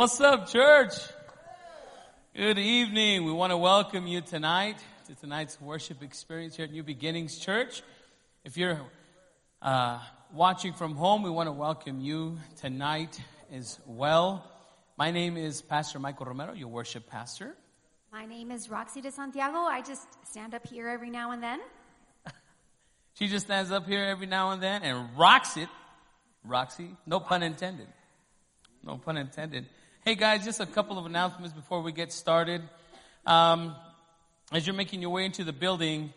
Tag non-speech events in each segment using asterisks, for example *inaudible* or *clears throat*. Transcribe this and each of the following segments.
What's up, church? Good evening. We want to welcome you tonight to tonight's worship experience here at New Beginnings Church. If you're uh, watching from home, we want to welcome you tonight as well. My name is Pastor Michael Romero, your worship pastor. My name is Roxy de Santiago. I just stand up here every now and then. *laughs* She just stands up here every now and then and rocks it. Roxy, no pun intended. No pun intended. Hey guys, just a couple of announcements before we get started. Um, as you're making your way into the building,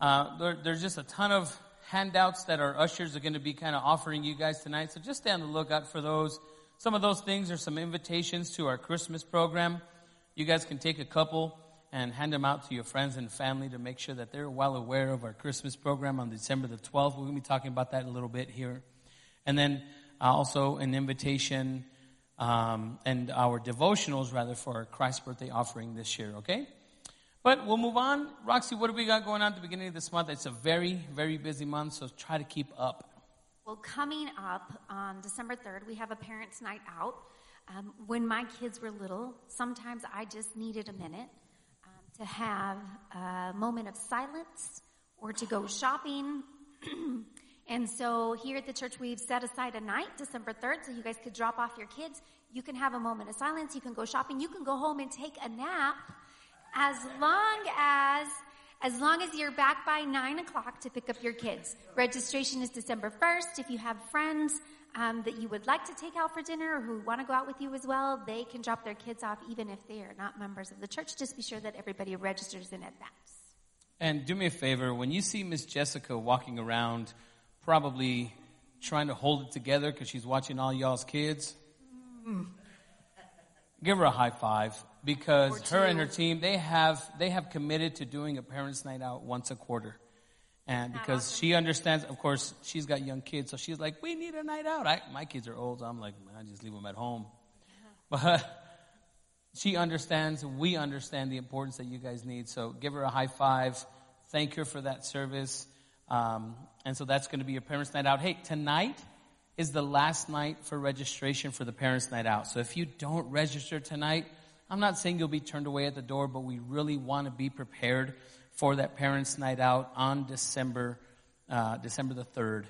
uh, there, there's just a ton of handouts that our ushers are going to be kind of offering you guys tonight. So just stay on the lookout for those. Some of those things are some invitations to our Christmas program. You guys can take a couple and hand them out to your friends and family to make sure that they're well aware of our Christmas program on December the 12th. We're going to be talking about that a little bit here. And then uh, also an invitation um, and our devotionals rather for our Christ birthday offering this year, okay? But we'll move on. Roxy, what do we got going on at the beginning of this month? It's a very, very busy month, so try to keep up. Well, coming up on December 3rd, we have a parents' night out. Um, when my kids were little, sometimes I just needed a minute um, to have a moment of silence or to go shopping. *clears throat* And so here at the church, we've set aside a night, December 3rd, so you guys could drop off your kids. You can have a moment of silence. You can go shopping. You can go home and take a nap as long as, as long as you're back by nine o'clock to pick up your kids. Registration is December 1st. If you have friends, um, that you would like to take out for dinner or who want to go out with you as well, they can drop their kids off even if they are not members of the church. Just be sure that everybody registers in advance. And do me a favor, when you see Miss Jessica walking around probably trying to hold it together because she's watching all y'all's kids. Give her a high five because her and her team they have they have committed to doing a parents' night out once a quarter, and because awesome? she understands, of course, she's got young kids, so she's like, "We need a night out." I, my kids are old, so I'm like, "Man, I just leave them at home," but. *laughs* She understands, we understand the importance that you guys need. So give her a high five. Thank her for that service. Um, and so that's going to be your parents' night out. Hey, tonight is the last night for registration for the parents' night out. So if you don't register tonight, I'm not saying you'll be turned away at the door, but we really want to be prepared for that parents' night out on December, uh, December the 3rd.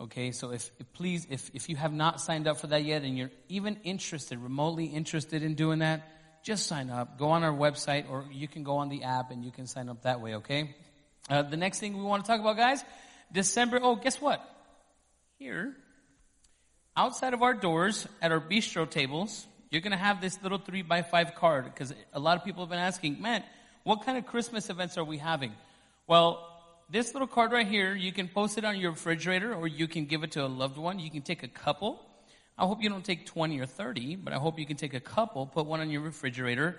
Okay, so if, if, please, if, if you have not signed up for that yet and you're even interested, remotely interested in doing that, just sign up. Go on our website or you can go on the app and you can sign up that way, okay? Uh, the next thing we want to talk about, guys, December. Oh, guess what? Here, outside of our doors at our bistro tables, you're going to have this little three by five card because a lot of people have been asking, man, what kind of Christmas events are we having? Well, this little card right here, you can post it on your refrigerator or you can give it to a loved one. You can take a couple. I hope you don't take 20 or 30, but I hope you can take a couple, put one on your refrigerator,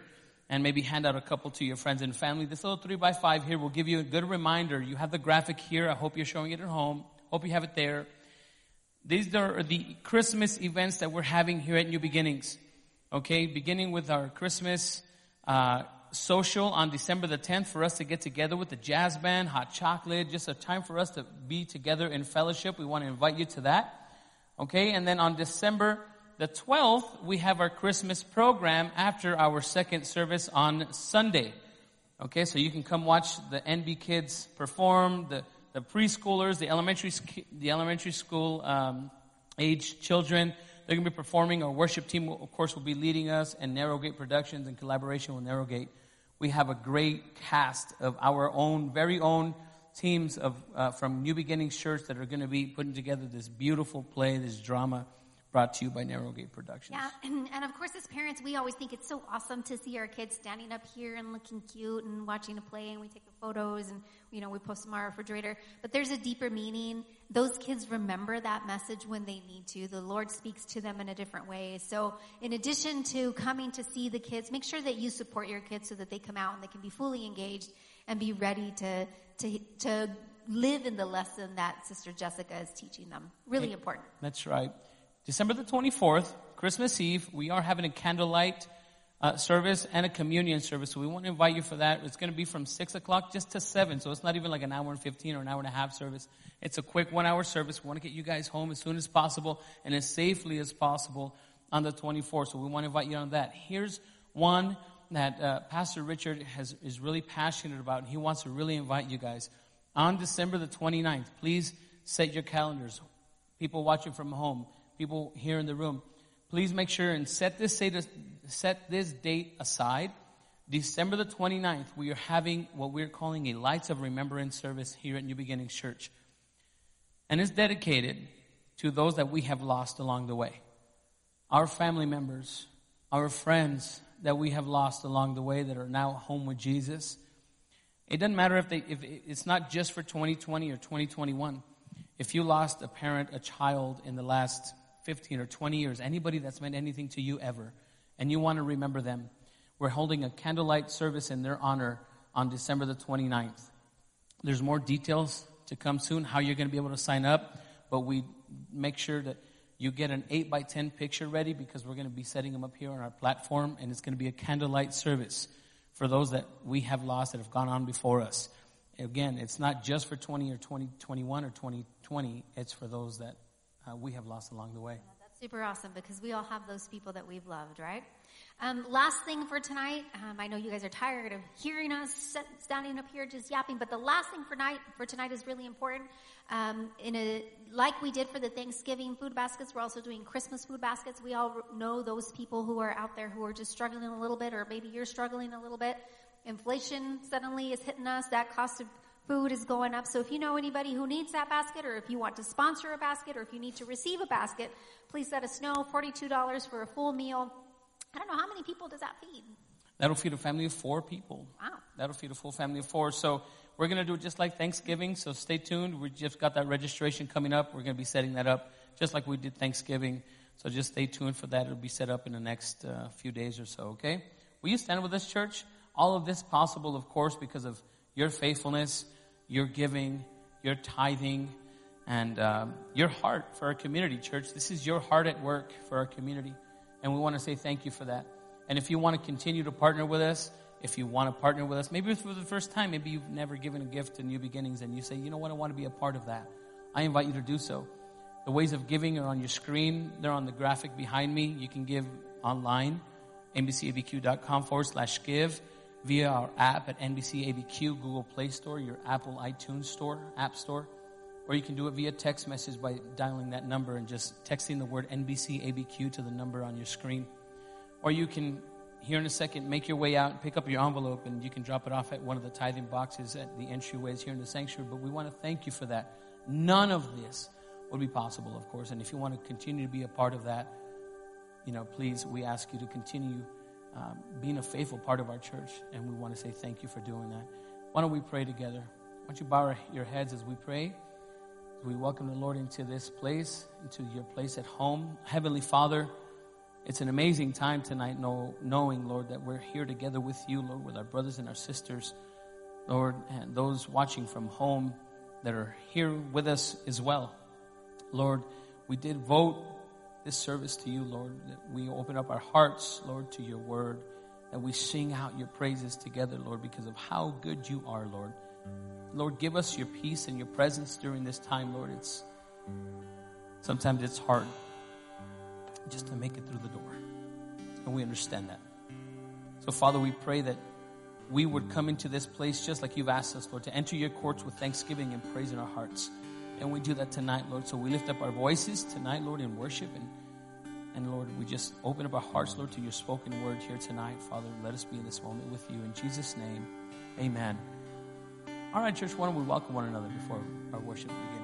and maybe hand out a couple to your friends and family. This little three by five here will give you a good reminder. You have the graphic here. I hope you're showing it at home. Hope you have it there. These are the Christmas events that we're having here at New Beginnings. Okay, beginning with our Christmas uh, social on December the 10th for us to get together with the jazz band, hot chocolate, just a time for us to be together in fellowship. We want to invite you to that. Okay, and then on December the 12th, we have our Christmas program after our second service on Sunday. Okay, so you can come watch the NB kids perform, the, the preschoolers, the elementary, the elementary school um, age children. They're going to be performing. Our worship team, of course, will be leading us, and Narrowgate Productions in collaboration with Narrowgate. We have a great cast of our own, very own teams of uh, from New Beginnings Church that are going to be putting together this beautiful play, this drama brought to you by Narrowgate Productions. Yeah, and, and, of course, as parents, we always think it's so awesome to see our kids standing up here and looking cute and watching a play, and we take the photos and you know we post them on our refrigerator. But there's a deeper meaning. Those kids remember that message when they need to. The Lord speaks to them in a different way. So, in addition to coming to see the kids, make sure that you support your kids so that they come out and they can be fully engaged and be ready to to to live in the lesson that Sister Jessica is teaching them. Really important. That's right. December the 24th, Christmas Eve, we are having a candlelight uh, service and a communion service. So we want to invite you for that. It's going to be from 6 o'clock just to 7. So it's not even like an hour and 15 or an hour and a half service. It's a quick one hour service. We want to get you guys home as soon as possible and as safely as possible. on the 24th. So we want to invite you on that. Here's one that uh, Pastor Richard has, is really passionate about. He wants to really invite you guys. On December the 29th, please set your calendars. People watching from home, people here in the room, please make sure and set this, set this date aside. December the 29th, we are having what we're calling a Lights of Remembrance service here at New Beginnings Church. And it's dedicated to those that we have lost along the way. Our family members, our friends that we have lost along the way that are now home with Jesus. It doesn't matter if they, if it's not just for 2020 or 2021. If you lost a parent, a child in the last 15 or 20 years, anybody that's meant anything to you ever, and you want to remember them, we're holding a candlelight service in their honor on December the 29th. There's more details to come soon, how you're going to be able to sign up, but we make sure that you get an 8 by 10 picture ready because we're going to be setting them up here on our platform, and it's going to be a candlelight service for those that we have lost that have gone on before us. Again, it's not just for 20 or 2021 or 2020, it's for those that uh, we have lost along the way. Yeah, that's super awesome because we all have those people that we've loved, right? Um, last thing for tonight, um, I know you guys are tired of hearing us standing up here just yapping, but the last thing for night for tonight is really important. Um, in a like we did for the Thanksgiving food baskets, we're also doing Christmas food baskets. We all know those people who are out there who are just struggling a little bit, or maybe you're struggling a little bit. Inflation suddenly is hitting us. That cost of food is going up. So if you know anybody who needs that basket, or if you want to sponsor a basket, or if you need to receive a basket, please let us know. Forty-two dollars for a full meal I don't know, how many people does that feed? That'll feed a family of four people. Wow. That'll feed a full family of four. So we're going to do it just like Thanksgiving. So stay tuned. We just got that registration coming up. We're going to be setting that up just like we did Thanksgiving. So just stay tuned for that. It'll be set up in the next uh, few days or so, okay? Will you stand with us, church? All of this possible, of course, because of your faithfulness, your giving, your tithing, and um, your heart for our community, church. This is your heart at work for our community. And we want to say thank you for that. And if you want to continue to partner with us, if you want to partner with us, maybe for the first time, maybe you've never given a gift to New Beginnings and you say, you know what, I want to be a part of that. I invite you to do so. The ways of giving are on your screen. They're on the graphic behind me. You can give online, nbcabq.com forward slash give, via our app at NBCABQ, Google Play Store, your Apple iTunes Store, App Store. Or you can do it via text message by dialing that number and just texting the word NBC ABQ to the number on your screen. Or you can, here in a second, make your way out, and pick up your envelope, and you can drop it off at one of the tithing boxes at the entryways here in the sanctuary. But we want to thank you for that. None of this would be possible, of course. And if you want to continue to be a part of that, you know, please, we ask you to continue um, being a faithful part of our church. And we want to say thank you for doing that. Why don't we pray together? Why don't you bow your heads as we pray? we welcome the Lord into this place, into your place at home. Heavenly Father, it's an amazing time tonight know, knowing, Lord, that we're here together with you, Lord, with our brothers and our sisters, Lord, and those watching from home that are here with us as well. Lord, we did vote this service to you, Lord, that we open up our hearts, Lord, to your word, that we sing out your praises together, Lord, because of how good you are, Lord. Lord, give us your peace and your presence during this time, Lord. It's sometimes it's hard just to make it through the door. And we understand that. So, Father, we pray that we would come into this place just like you've asked us, Lord, to enter your courts with thanksgiving and praise in our hearts. And we do that tonight, Lord. So we lift up our voices tonight, Lord, in worship. And, and Lord, we just open up our hearts, Lord, to your spoken word here tonight. Father, let us be in this moment with you. In Jesus' name, amen. All right, church, why don't we welcome one another before our worship begins?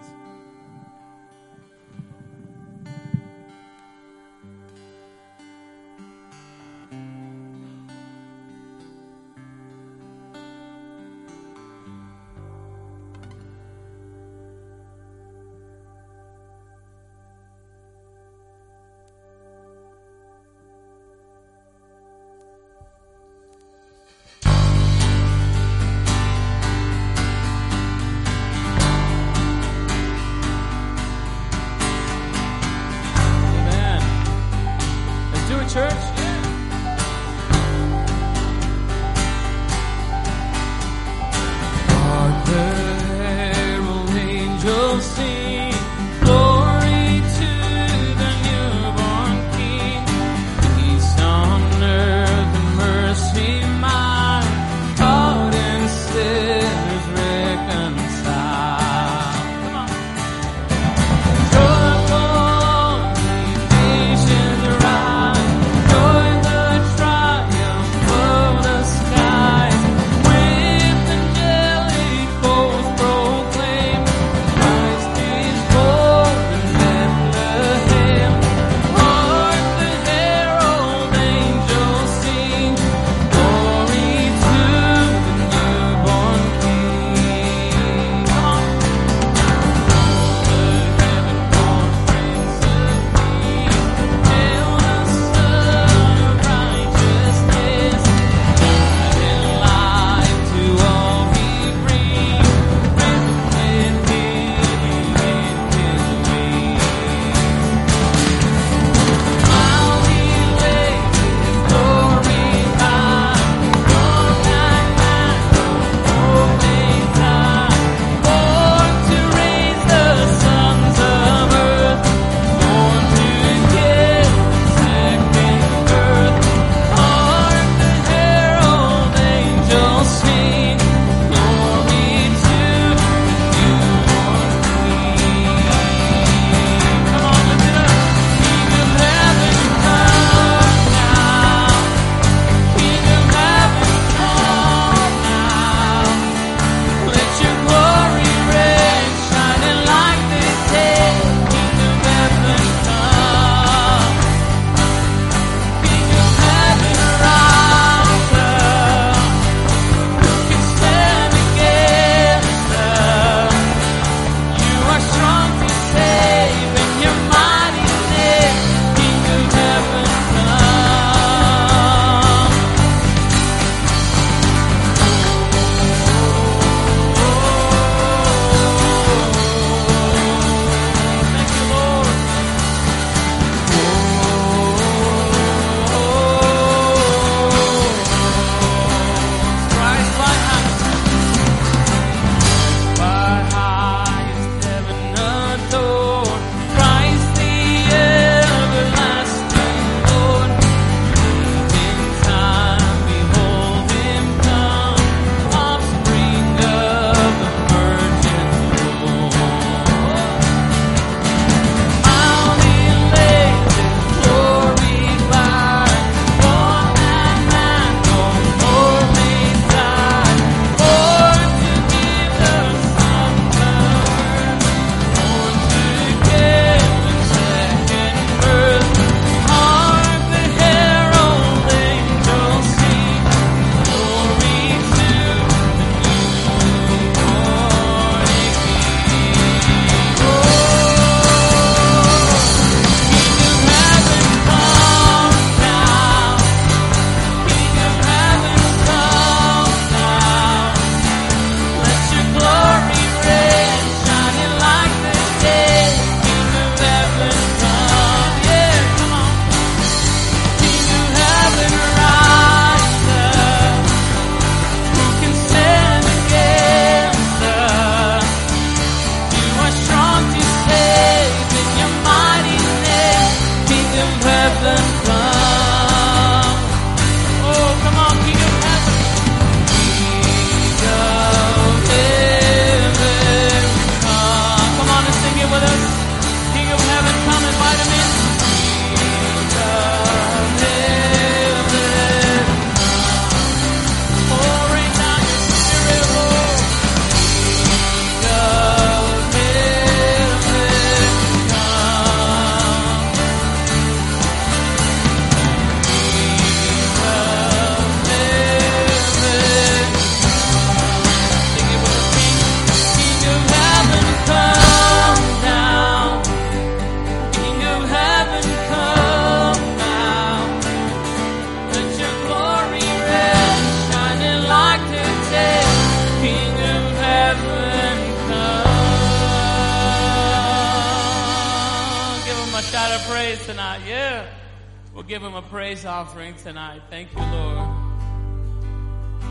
Praise offering tonight. Thank you, Lord.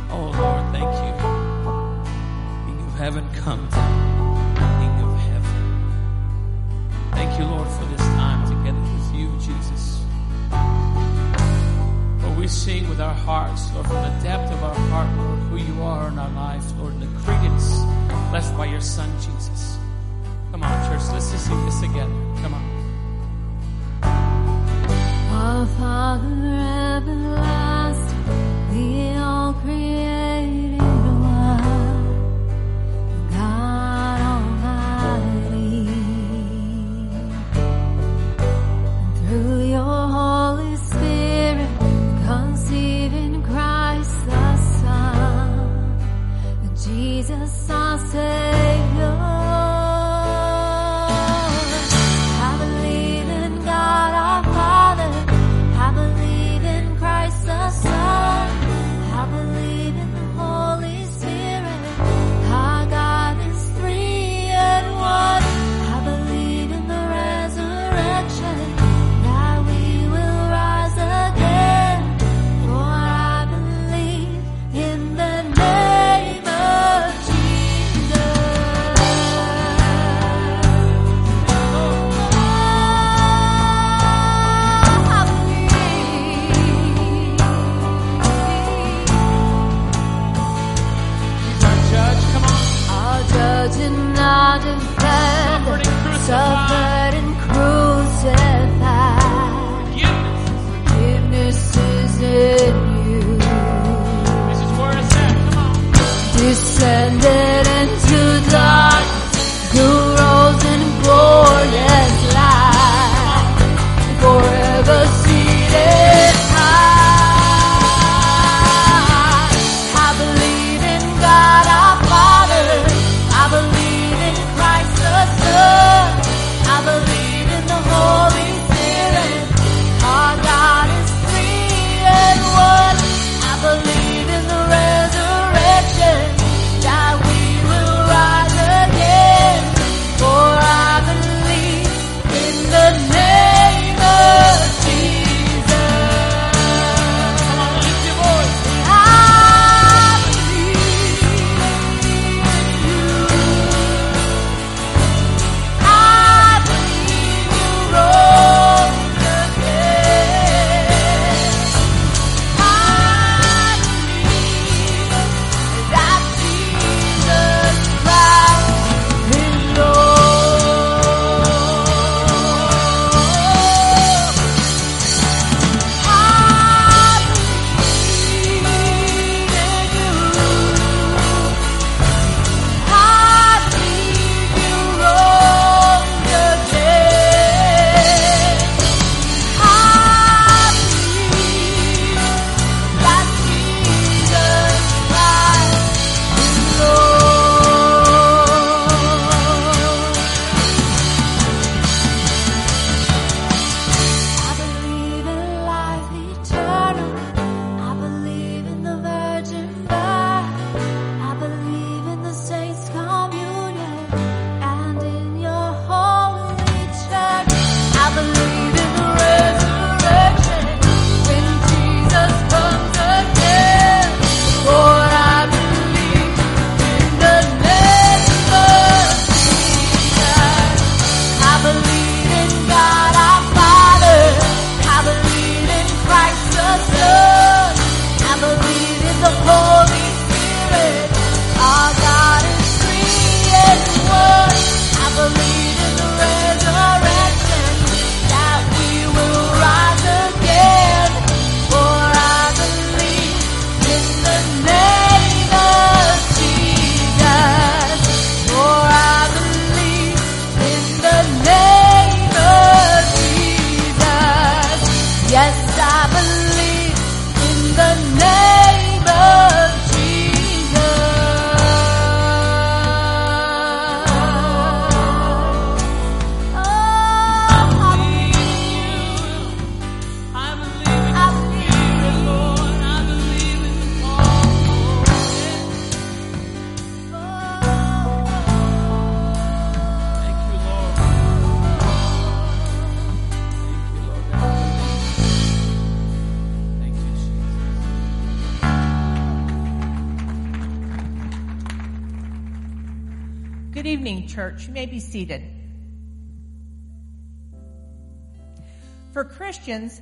Oh, Lord, thank you. King of heaven, come down. King of heaven. Thank you, Lord, for this time together with you, Jesus. Lord, we sing with our hearts, Lord, from the depth of our heart, Lord, who you are in our life, Lord, the credence left by your Son, Jesus. Come on, church, let's just sing this together. Come on. Our Father everlasting, the all created church. You may be seated. For Christians,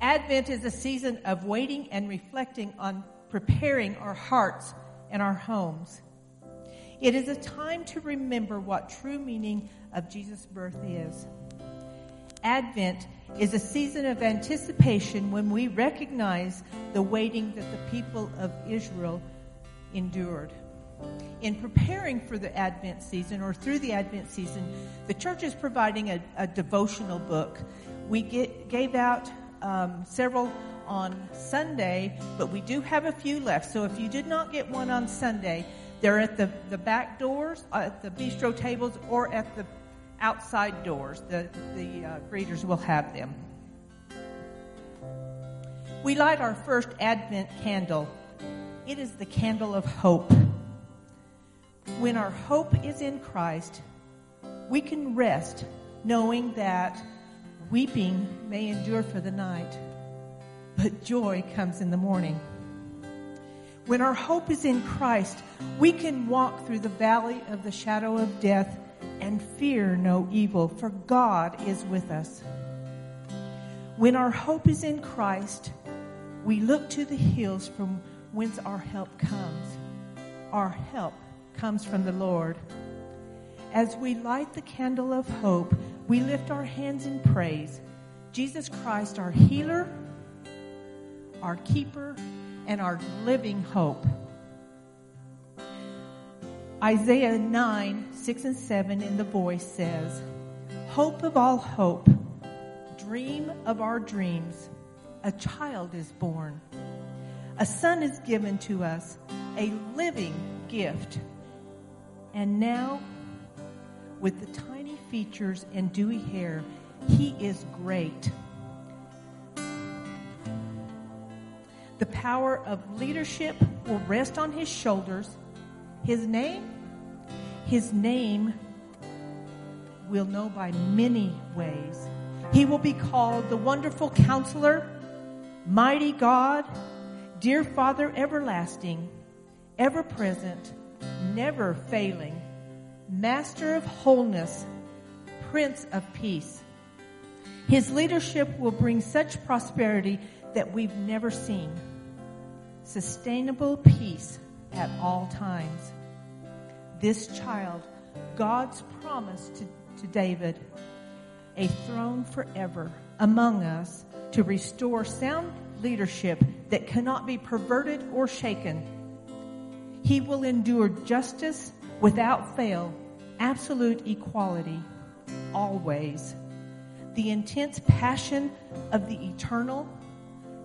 Advent is a season of waiting and reflecting on preparing our hearts and our homes. It is a time to remember what true meaning of Jesus' birth is. Advent is a season of anticipation when we recognize the waiting that the people of Israel endured. In preparing for the Advent season or through the Advent season, the church is providing a, a devotional book. We get, gave out um, several on Sunday, but we do have a few left. So if you did not get one on Sunday, they're at the, the back doors, uh, at the bistro tables, or at the outside doors. The, the uh, greeters will have them. We light our first Advent candle. It is the candle of hope. When our hope is in Christ, we can rest knowing that weeping may endure for the night, but joy comes in the morning. When our hope is in Christ, we can walk through the valley of the shadow of death and fear no evil, for God is with us. When our hope is in Christ, we look to the hills from whence our help comes. Our help comes from the Lord. As we light the candle of hope, we lift our hands in praise. Jesus Christ, our healer, our keeper, and our living hope. Isaiah 9, 6 and 7 in the voice says, Hope of all hope, dream of our dreams, a child is born. A son is given to us, a living gift. And now, with the tiny features and dewy hair, he is great. The power of leadership will rest on his shoulders. His name? His name we'll know by many ways. He will be called the Wonderful Counselor, Mighty God, Dear Father Everlasting, Ever Present, Never Failing, Master of Wholeness, Prince of Peace. His leadership will bring such prosperity that we've never seen. Sustainable peace at all times. This child, God's promise to, to David, a throne forever among us to restore sound leadership that cannot be perverted or shaken. He will endure justice without fail, absolute equality, always. The intense passion of the eternal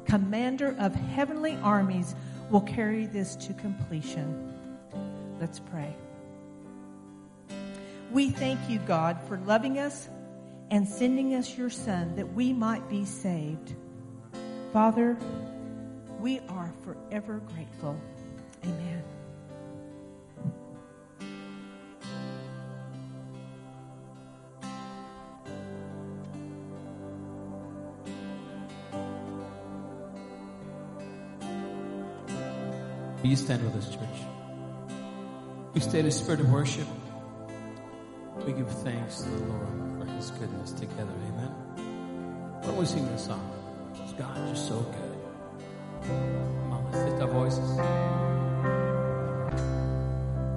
commander of heavenly armies will carry this to completion. Let's pray. We thank you, God, for loving us and sending us your Son that we might be saved. Father, we are forever grateful. Amen. You stand with us, church? We stay in a spirit of worship. We give thanks to the Lord for his goodness together. Amen. Why don't we sing this song? God, you're so good. Come on, let's lift our voices.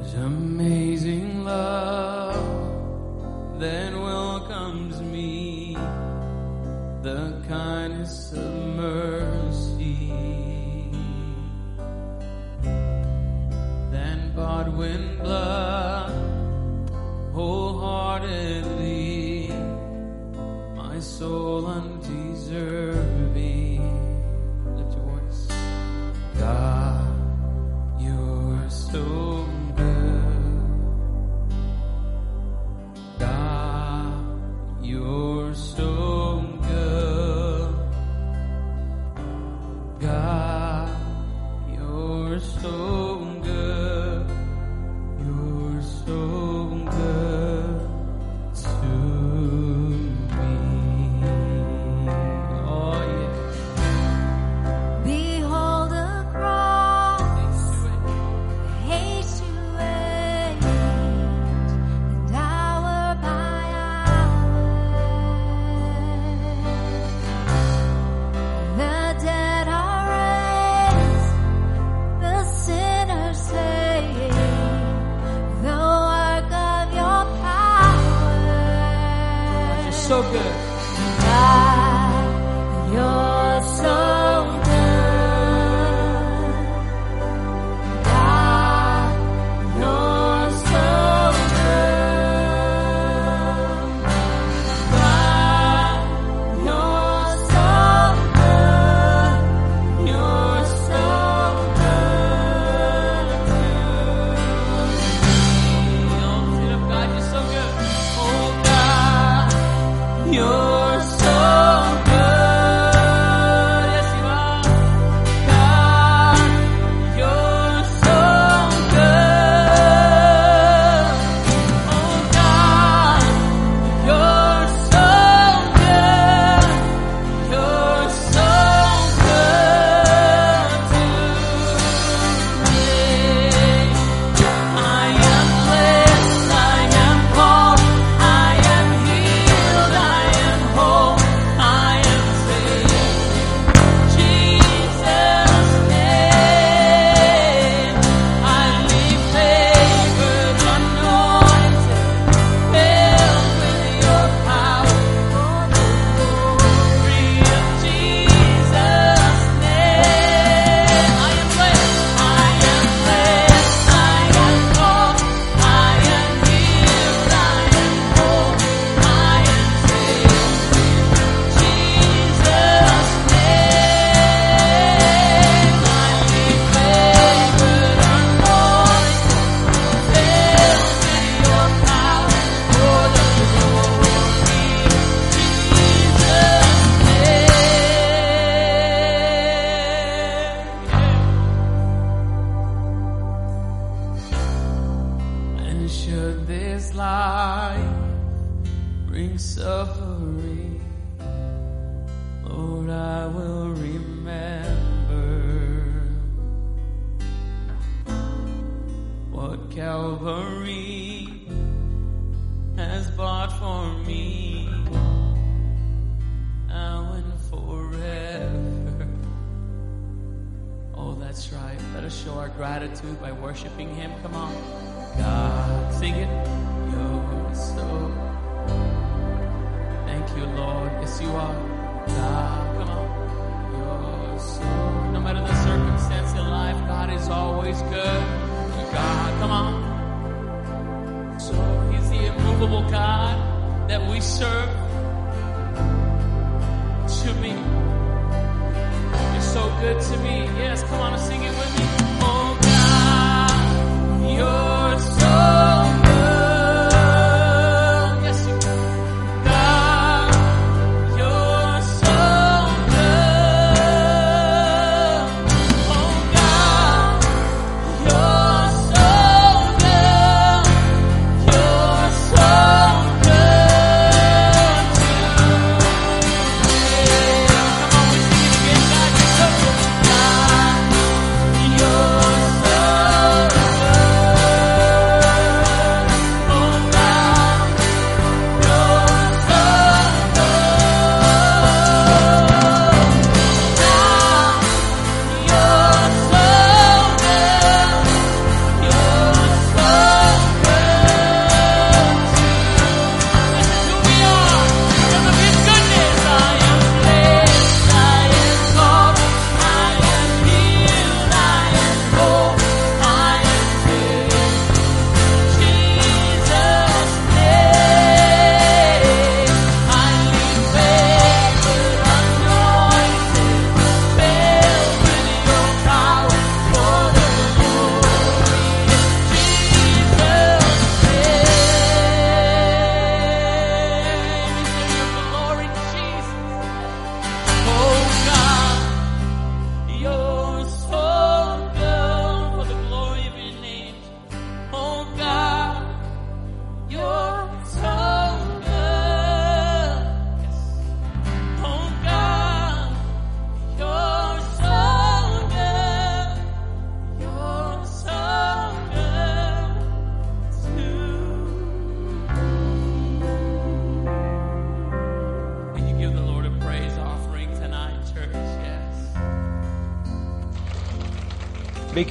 There's amazing love that welcomes me, the kindness of mercy. When blood wholeheartedly, my soul undeserving.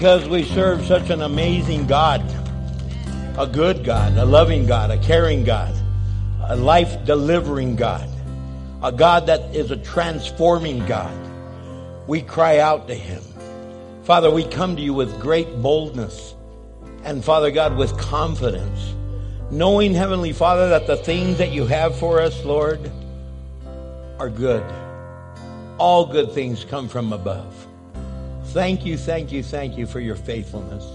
Because we serve such an amazing God, a good God, a loving God, a caring God, a life delivering God, a God that is a transforming God. We cry out to Him. Father, we come to you with great boldness and Father God, with confidence, knowing, Heavenly Father, that the things that you have for us, Lord, are good. All good things come from above. Thank you, thank you, thank you for your faithfulness.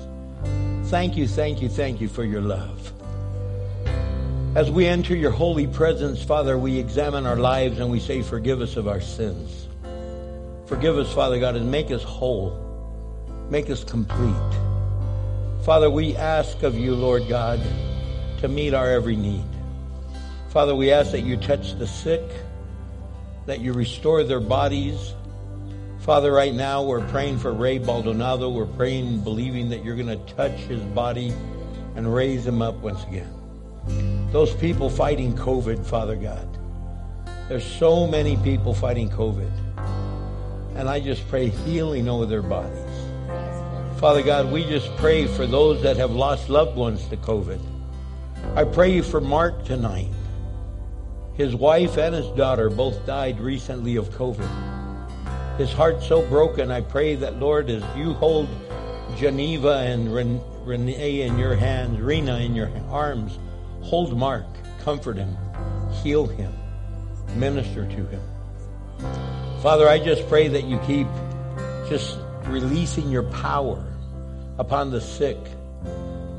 Thank you, thank you, thank you for your love. As we enter your holy presence, Father, we examine our lives and we say, Forgive us of our sins. Forgive us, Father God, and make us whole. Make us complete. Father, we ask of you, Lord God, to meet our every need. Father, we ask that you touch the sick, that you restore their bodies. Father, right now we're praying for Ray Baldonado. We're praying, believing that you're going to touch his body and raise him up once again. Those people fighting COVID, Father God. There's so many people fighting COVID. And I just pray healing over their bodies. Father God, we just pray for those that have lost loved ones to COVID. I pray for Mark tonight. His wife and his daughter both died recently of COVID. His heart so broken. I pray that, Lord, as you hold Geneva and Ren- Renee in your hands, Rena in your arms, hold Mark, comfort him, heal him, minister to him. Father, I just pray that you keep just releasing your power upon the sick,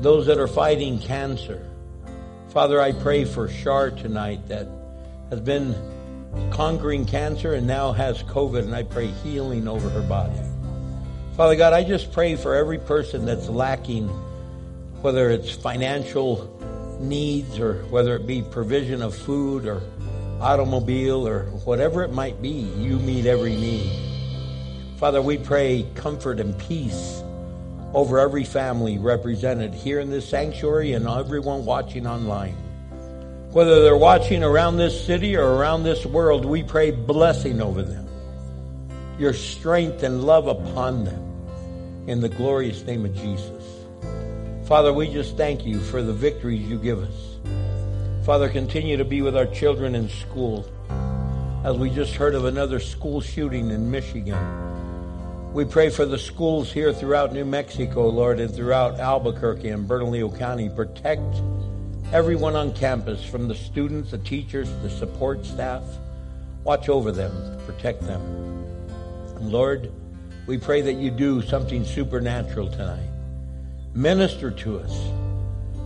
those that are fighting cancer. Father, I pray for Shar tonight that has been conquering cancer and now has COVID, and I pray healing over her body. Father God, I just pray for every person that's lacking, whether it's financial needs, or whether it be provision of food or automobile or whatever it might be, you meet every need. Father, we pray comfort and peace over every family represented here in this sanctuary and everyone watching online. Whether they're watching around this city or around this world, we pray blessing over them. Your strength and love upon them in the glorious name of Jesus. Father, we just thank you for the victories you give us. Father, continue to be with our children in school. As we just heard of another school shooting in Michigan. We pray for the schools here throughout New Mexico, Lord, and throughout Albuquerque and Bernalillo County. Protect everyone on campus, from the students, the teachers, the support staff. Watch over them, protect them. And Lord, we pray that you do something supernatural tonight. Minister to us.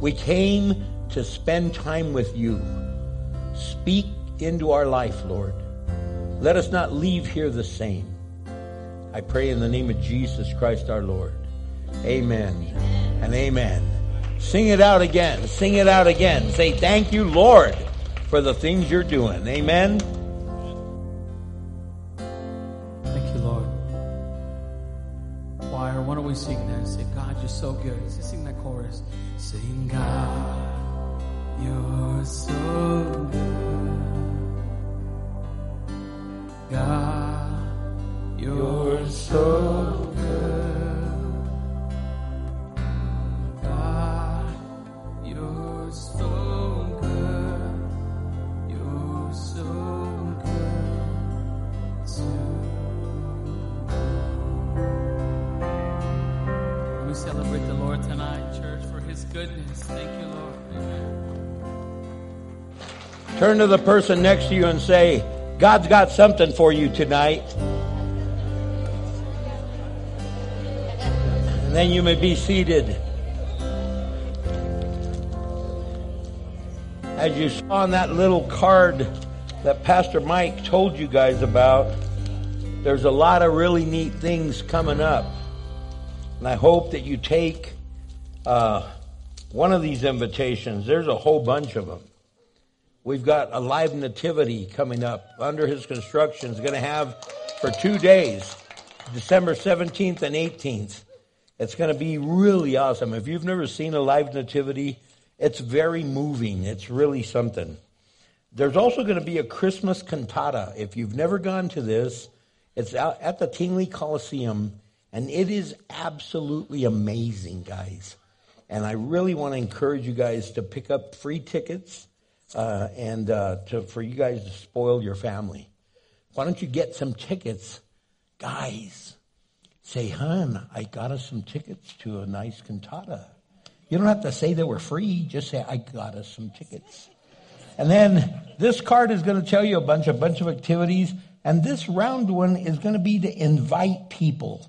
We came to spend time with you. Speak into our life, Lord. Let us not leave here the same. I pray in the name of Jesus Christ our Lord. Amen, amen. and amen. Sing it out again. Sing it out again. Say, Thank you, Lord, for the things you're doing. Amen. Thank you, Lord. Choir, why don't we sing that say, God, you're so good. Let's sing that chorus. Sing, God, Turn to the person next to you and say, God's got something for you tonight. And then you may be seated. As you saw on that little card that Pastor Mike told you guys about, there's a lot of really neat things coming up. And I hope that you take uh, one of these invitations. There's a whole bunch of them. We've got a live nativity coming up under his construction. Is going to have for two days, December 17th and 18th. It's going to be really awesome. If you've never seen a live nativity, it's very moving. It's really something. There's also going to be a Christmas cantata. If you've never gone to this, it's out at the Tingley Coliseum and it is absolutely amazing, guys. And I really want to encourage you guys to pick up free tickets uh, and uh, to, for you guys to spoil your family. Why don't you get some tickets? Guys, say, hon, I got us some tickets to a nice cantata. You don't have to say they were free. Just say, I got us some tickets. And then this card is going to tell you a bunch, a bunch of activities. And this round one is going to be to invite people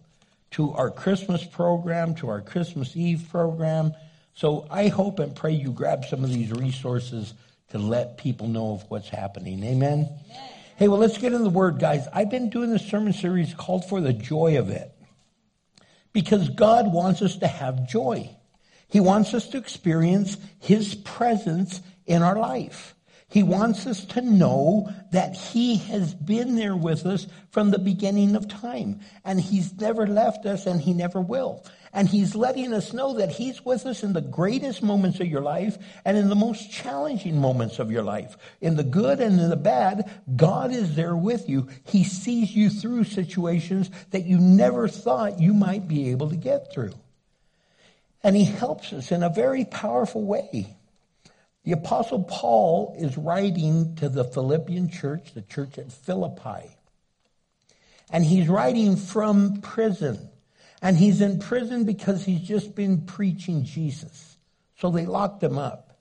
to our Christmas program, to our Christmas Eve program. So I hope and pray you grab some of these resources to let people know of what's happening. Amen? Amen. Hey, well, let's get in the word, guys. I've been doing this sermon series called For the Joy of It because God wants us to have joy. He wants us to experience His presence in our life. He wants us to know that He has been there with us from the beginning of time. And He's never left us and He never will. And He's letting us know that He's with us in the greatest moments of your life and in the most challenging moments of your life. In the good and in the bad, God is there with you. He sees you through situations that you never thought you might be able to get through. And He helps us in a very powerful way. The Apostle Paul is writing to the Philippian church, the church at Philippi. And he's writing from prison. And he's in prison because he's just been preaching Jesus. So they locked him up.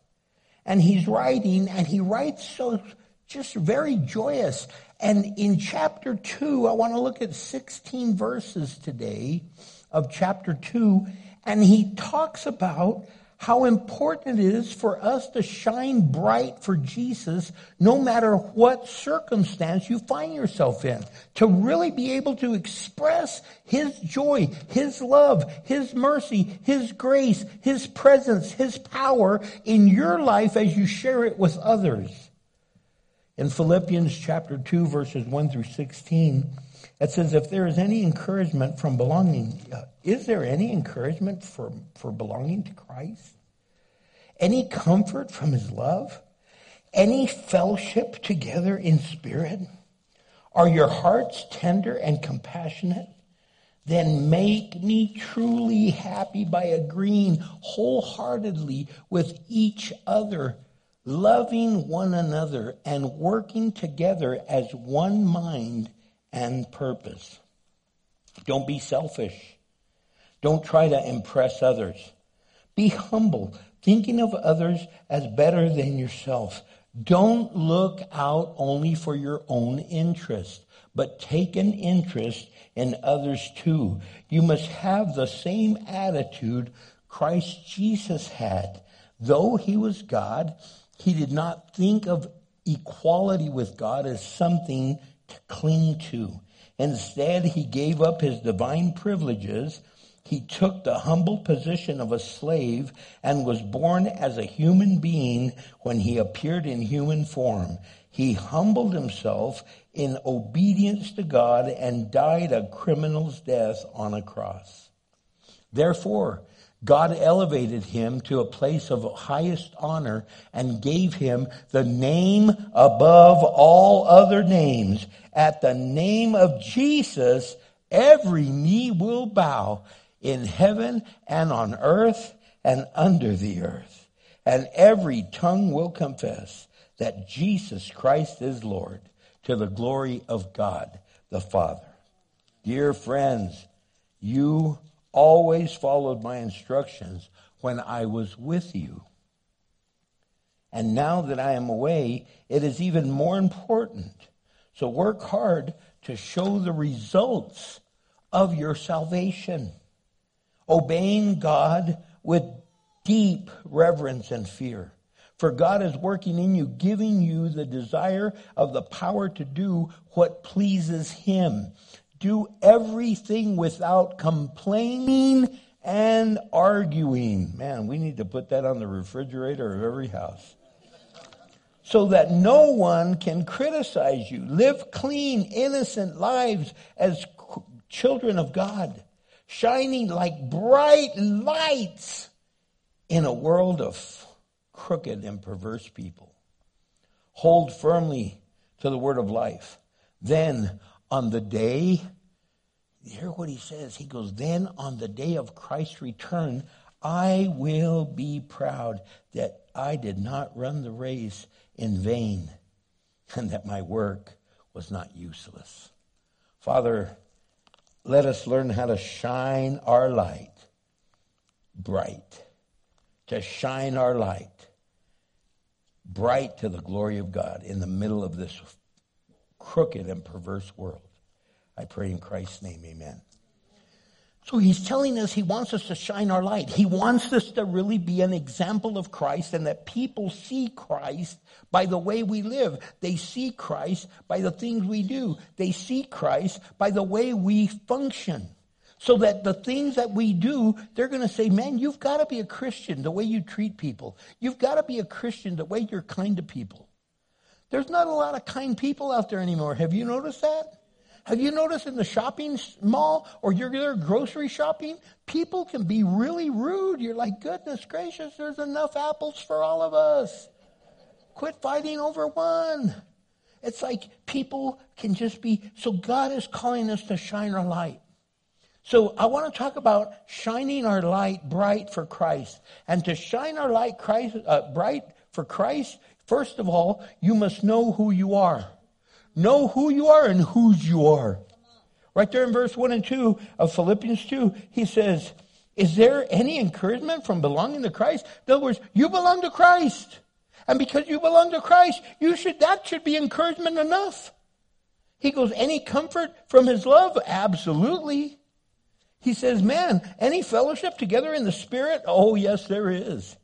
And he's writing, and he writes so just very joyous. And in chapter 2, I want to look at 16 verses today of chapter 2. And he talks about how important it is for us to shine bright for Jesus no matter what circumstance you find yourself in. To really be able to express His joy, His love, His mercy, His grace, His presence, His power in your life as you share it with others. In Philippians chapter 2 verses 1 through 16, it says, if there is any encouragement from belonging, uh, is there any encouragement for, for belonging to Christ? Any comfort from his love? Any fellowship together in spirit? Are your hearts tender and compassionate? Then make me truly happy by agreeing wholeheartedly with each other, loving one another, and working together as one mind and purpose. Don't be selfish. Don't try to impress others. Be humble, thinking of others as better than yourself. Don't look out only for your own interest, but take an interest in others too. You must have the same attitude Christ Jesus had. Though he was God, he did not think of equality with God as something cling to. Instead, he gave up his divine privileges. He took the humble position of a slave and was born as a human being when he appeared in human form. He humbled himself in obedience to God and died a criminal's death on a cross. Therefore, God elevated him to a place of highest honor and gave him the name above all other names. At the name of Jesus, every knee will bow in heaven and on earth and under the earth. And every tongue will confess that Jesus Christ is Lord to the glory of God the Father. Dear friends, you always followed my instructions when I was with you. And now that I am away, it is even more important. So work hard to show the results of your salvation. Obeying God with deep reverence and fear. For God is working in you, giving you the desire of the power to do what pleases Him do everything without complaining and arguing. Man, we need to put that on the refrigerator of every house. So that no one can criticize you. Live clean, innocent lives as children of God, shining like bright lights in a world of crooked and perverse people. Hold firmly to the word of life. Then on the day, hear what he says. He goes, Then on the day of Christ's return, I will be proud that I did not run the race in vain *laughs* and that my work was not useless. Father, let us learn how to shine our light bright, to shine our light bright to the glory of God in the middle of this crooked and perverse world. I pray in Christ's name, amen. So he's telling us he wants us to shine our light. He wants us to really be an example of Christ and that people see Christ by the way we live. They see Christ by the things we do. They see Christ by the way we function. So that the things that we do, they're going to say, man, you've got to be a Christian the way you treat people. You've got to be a Christian the way you're kind to people. There's not a lot of kind people out there anymore. Have you noticed that? Have you noticed in the shopping mall or there grocery shopping, people can be really rude. You're like, goodness gracious, there's enough apples for all of us. Quit fighting over one. It's like people can just be, so God is calling us to shine our light. So I want to talk about shining our light bright for Christ. And to shine our light Christ, uh, bright for Christ, First of all, you must know who you are. Know who you are and whose you are. Right there in verse 1 and 2 of Philippians 2, he says, Is there any encouragement from belonging to Christ? In other words, you belong to Christ. And because you belong to Christ, you should, that should be encouragement enough. He goes, Any comfort from his love? Absolutely. He says, man, any fellowship together in the Spirit? Oh, yes, there is.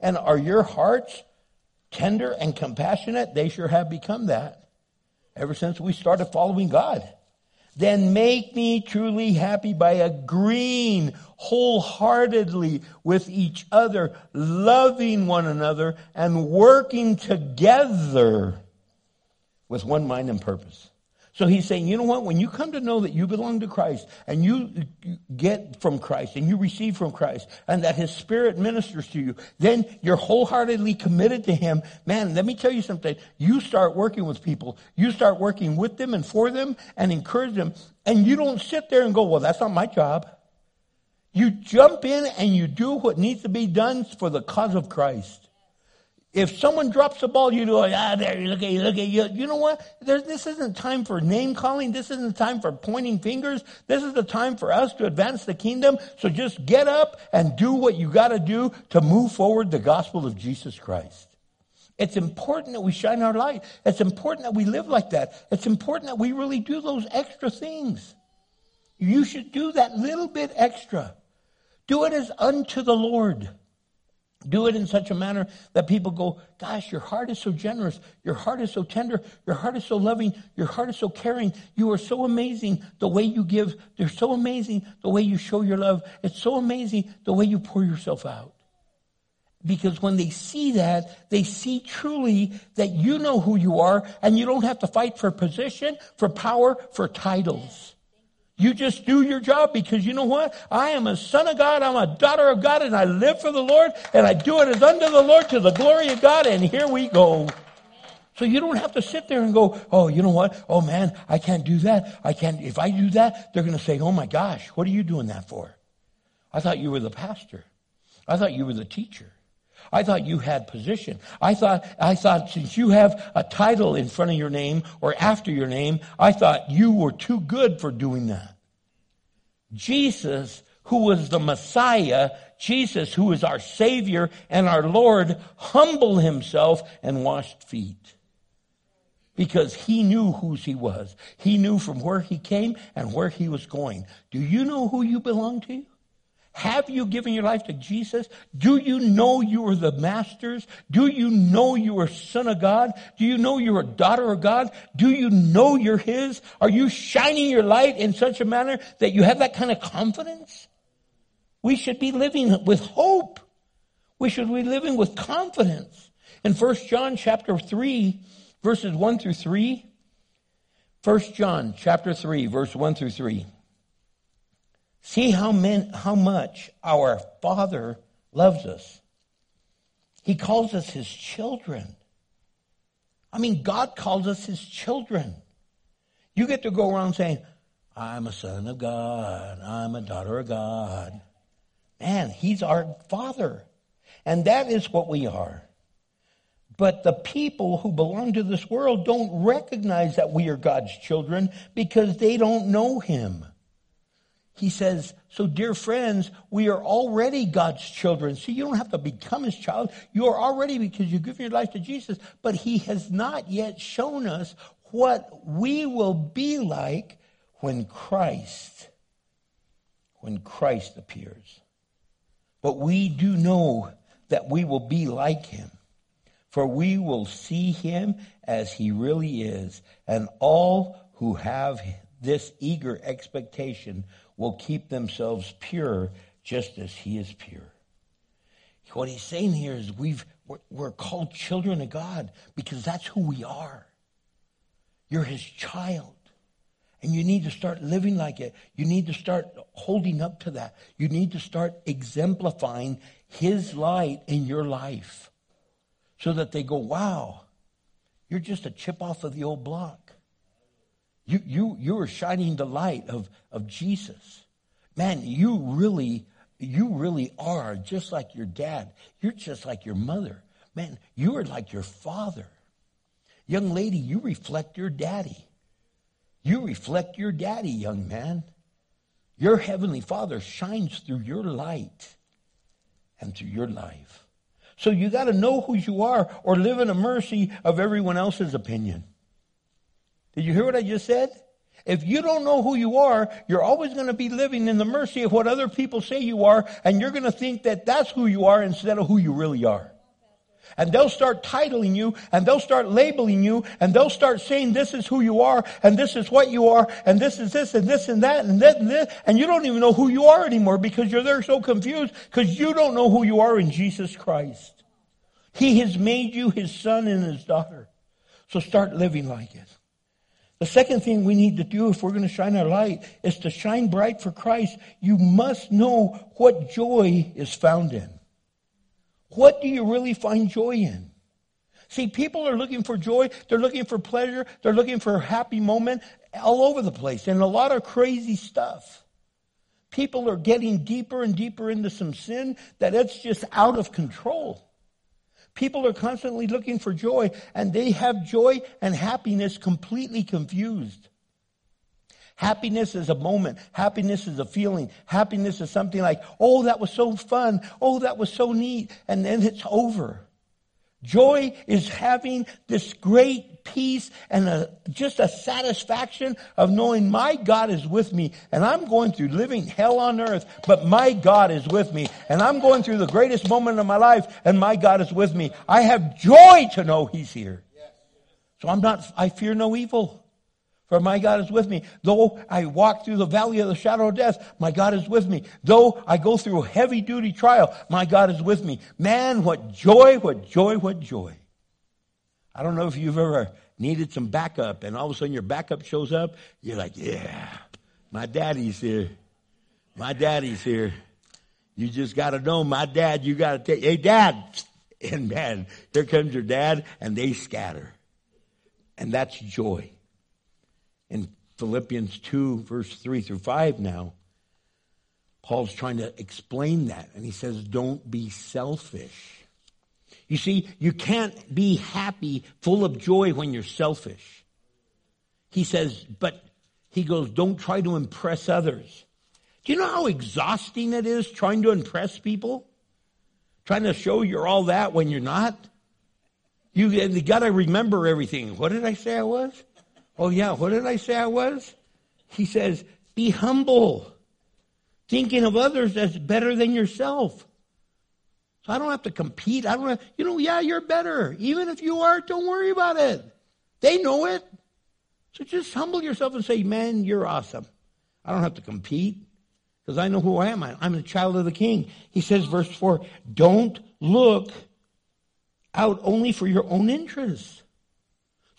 And are your hearts tender and compassionate? They sure have become that ever since we started following God. Then make me truly happy by agreeing wholeheartedly with each other, loving one another, and working together with one mind and purpose. So he's saying, you know what? When you come to know that you belong to Christ and you get from Christ and you receive from Christ and that his spirit ministers to you, then you're wholeheartedly committed to him. Man, let me tell you something. You start working with people. You start working with them and for them and encourage them. And you don't sit there and go, well, that's not my job. You jump in and you do what needs to be done for the cause of Christ. If someone drops the ball, you go, ah, there, you look at you, look at you. You know what? There's, this isn't time for name calling. This isn't time for pointing fingers. This is the time for us to advance the kingdom. So just get up and do what you gotta do to move forward the gospel of Jesus Christ. It's important that we shine our light. It's important that we live like that. It's important that we really do those extra things. You should do that little bit extra. Do it as unto the Lord. Do it in such a manner that people go, gosh, your heart is so generous. Your heart is so tender. Your heart is so loving. Your heart is so caring. You are so amazing the way you give. They're so amazing the way you show your love. It's so amazing the way you pour yourself out. Because when they see that, they see truly that you know who you are and you don't have to fight for position, for power, for titles. You just do your job because you know what? I am a son of God. I'm a daughter of God and I live for the Lord and I do it as unto the Lord to the glory of God. And here we go. So you don't have to sit there and go, oh, you know what? Oh man, I can't do that. I can't, if I do that, they're going to say, oh my gosh, what are you doing that for? I thought you were the pastor. I thought you were the teacher. I thought you had position. I thought, I thought since you have a title in front of your name or after your name, I thought you were too good for doing that. Jesus, who was the Messiah, Jesus, who is our Savior and our Lord, humbled himself and washed feet. Because he knew whose he was. He knew from where he came and where he was going. Do you know who you belong to? Have you given your life to Jesus? Do you know you are the masters? Do you know you are son of God? Do you know you're a daughter of God? Do you know you're his? Are you shining your light in such a manner that you have that kind of confidence? We should be living with hope. We should be living with confidence. In 1 John chapter 3, verses 1 through 3, 1 John chapter 3, verse 1 through 3. See how, men, how much our Father loves us. He calls us His children. I mean, God calls us His children. You get to go around saying, I'm a son of God. I'm a daughter of God. Man, He's our Father. And that is what we are. But the people who belong to this world don't recognize that we are God's children because they don't know Him. He says, so dear friends, we are already God's children. See, you don't have to become his child. You are already because you've given your life to Jesus, but he has not yet shown us what we will be like when Christ, when Christ appears. But we do know that we will be like him, for we will see him as he really is, and all who have this eager expectation will keep themselves pure just as he is pure. What he's saying here is we've, we're, we're called children of God because that's who we are. You're his child. And you need to start living like it. You need to start holding up to that. You need to start exemplifying his light in your life so that they go, wow, you're just a chip off of the old block. You, you, you are shining the light of, of Jesus. Man, you really, you really are just like your dad. You're just like your mother. Man, you are like your father. Young lady, you reflect your daddy. You reflect your daddy, young man. Your heavenly father shines through your light and through your life. So you got to know who you are or live in the mercy of everyone else's opinion. Did you hear what I just said? If you don't know who you are, you're always going to be living in the mercy of what other people say you are, and you're going to think that that's who you are instead of who you really are. And they'll start titling you, and they'll start labeling you, and they'll start saying this is who you are, and this is what you are, and this is this, and this and that, and that and this, and you don't even know who you are anymore because you're there so confused because you don't know who you are in Jesus Christ. He has made you his son and his daughter. So start living like it. The second thing we need to do if we're going to shine our light is to shine bright for Christ. You must know what joy is found in. What do you really find joy in? See, people are looking for joy. They're looking for pleasure. They're looking for a happy moment all over the place and a lot of crazy stuff. People are getting deeper and deeper into some sin that it's just out of control. People are constantly looking for joy and they have joy and happiness completely confused. Happiness is a moment. Happiness is a feeling. Happiness is something like, oh, that was so fun. Oh, that was so neat. And then it's over. Joy is having this great peace and a, just a satisfaction of knowing my God is with me and I'm going through living hell on earth, but my God is with me and I'm going through the greatest moment of my life and my God is with me. I have joy to know He's here. So I'm not, I fear no evil. For my God is with me. Though I walk through the valley of the shadow of death, my God is with me. Though I go through a heavy duty trial, my God is with me. Man, what joy, what joy, what joy. I don't know if you've ever needed some backup and all of a sudden your backup shows up. You're like, yeah, my daddy's here. My daddy's here. You just got to know my dad. You got to take, hey, dad. *laughs* And man, here comes your dad and they scatter. And that's joy in Philippians 2, verse 3 through 5 now, Paul's trying to explain that. And he says, don't be selfish. You see, you can't be happy, full of joy when you're selfish. He says, but he goes, don't try to impress others. Do you know how exhausting it is trying to impress people? Trying to show you're all that when you're not? You, you got to remember everything. What did I say I was? Oh, yeah, what did I say I was? He says, be humble, thinking of others as better than yourself. So I don't have to compete. I don't have, you know, yeah, you're better. Even if you are, don't worry about it. They know it. So just humble yourself and say, man, you're awesome. I don't have to compete because I know who I am. I'm a child of the king. He says, verse 4, don't look out only for your own interests.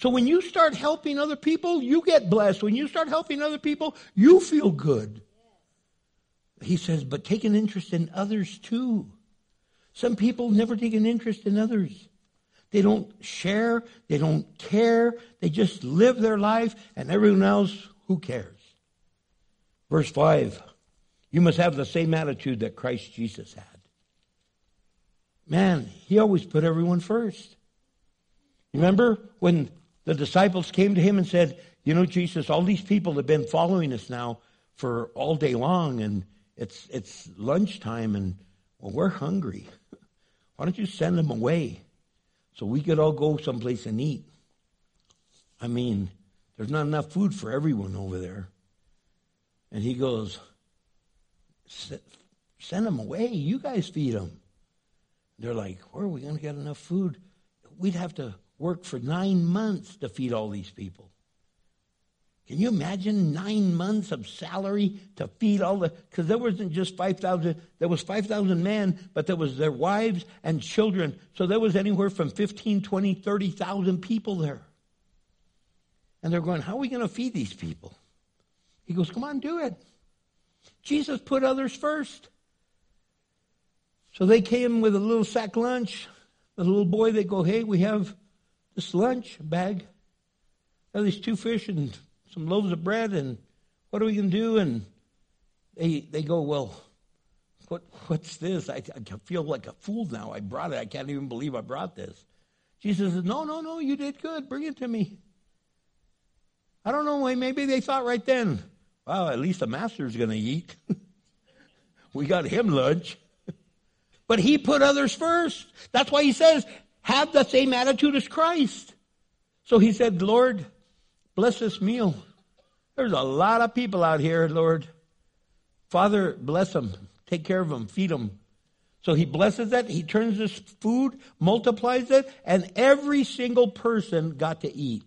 So when you start helping other people, you get blessed. When you start helping other people, you feel good. He says, but take an interest in others too. Some people never take an interest in others. They don't share, they don't care, they just live their life, and everyone else, who cares? Verse 5 You must have the same attitude that Christ Jesus had. Man, he always put everyone first. Remember when the disciples came to him and said, You know, Jesus, all these people have been following us now for all day long, and it's, it's lunchtime, and well, we're hungry. *laughs* Why don't you send them away so we could all go someplace and eat? I mean, there's not enough food for everyone over there. And he goes, Send them away. You guys feed them. They're like, Where are we going to get enough food? We'd have to worked for nine months to feed all these people. Can you imagine nine months of salary to feed all the, because there wasn't just 5,000, there was 5,000 men, but there was their wives and children. So there was anywhere from 15, 20, 30,000 people there. And they're going, how are we going to feed these people? He goes, come on, do it. Jesus put others first. So they came with a little sack lunch. The little boy, they go, hey, we have this lunch bag. Have these two fish and some loaves of bread, and what are we going to do? And they they go, well, what what's this? I, I feel like a fool now. I brought it. I can't even believe I brought this. Jesus says, no, no, no, you did good. Bring it to me. I don't know. Maybe they thought right then, well, at least the master's going to eat. *laughs* we got him lunch. *laughs* but he put others first. That's why he says, have the same attitude as Christ. So he said, Lord, bless this meal. There's a lot of people out here, Lord. Father, bless them. Take care of them. Feed them. So he blesses it. He turns this food, multiplies it, and every single person got to eat.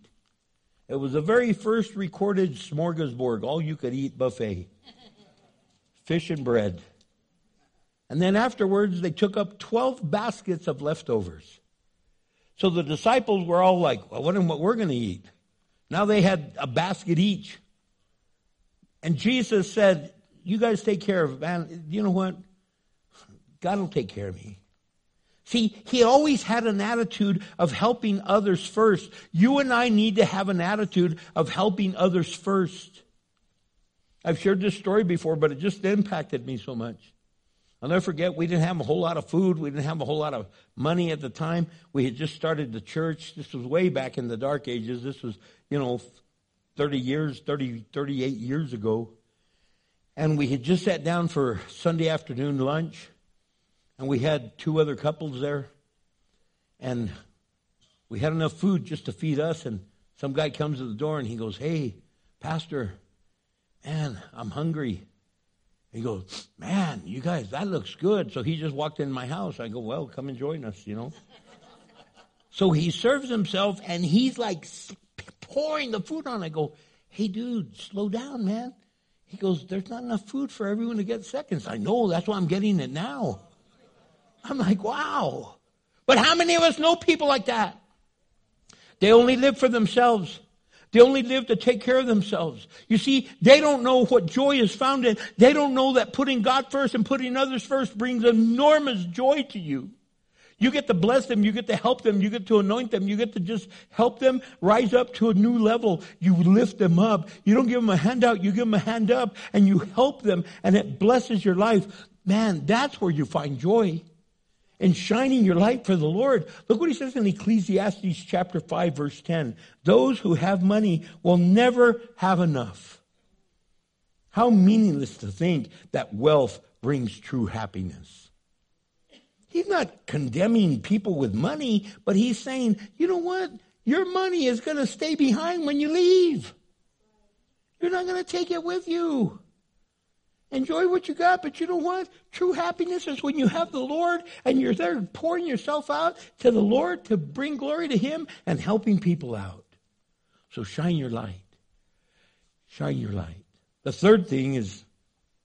It was the very first recorded smorgasbord, all you could eat buffet. Fish and bread. And then afterwards, they took up 12 baskets of leftovers. So the disciples were all like, well, I wonder what we're going to eat. Now they had a basket each. And Jesus said, You guys take care of man. You know what? God will take care of me. See, he always had an attitude of helping others first. You and I need to have an attitude of helping others first. I've shared this story before, but it just impacted me so much. I'll never forget, we didn't have a whole lot of food. We didn't have a whole lot of money at the time. We had just started the church. This was way back in the dark ages. This was, you know, 30 years, 30, 38 years ago. And we had just sat down for Sunday afternoon lunch. And we had two other couples there. And we had enough food just to feed us. And some guy comes to the door and he goes, Hey, Pastor, man, I'm hungry. He goes, Man, you guys, that looks good. So he just walked in my house. I go, Well, come and join us, you know. *laughs* so he serves himself and he's like pouring the food on. I go, Hey, dude, slow down, man. He goes, There's not enough food for everyone to get seconds. I know, that's why I'm getting it now. I'm like, wow. But how many of us know people like that? They only live for themselves. They only live to take care of themselves. You see, they don't know what joy is found in. They don't know that putting God first and putting others first brings enormous joy to you. You get to bless them. You get to help them. You get to anoint them. You get to just help them rise up to a new level. You lift them up. You don't give them a handout. You give them a hand up and you help them and it blesses your life. Man, that's where you find joy and shining your light for the Lord. Look what he says in Ecclesiastes chapter 5 verse 10. Those who have money will never have enough. How meaningless to think that wealth brings true happiness. He's not condemning people with money, but he's saying, you know what? Your money is going to stay behind when you leave. You're not going to take it with you. Enjoy what you got, but you know what? True happiness is when you have the Lord and you're there pouring yourself out to the Lord to bring glory to Him and helping people out. So shine your light. Shine your light. The third thing is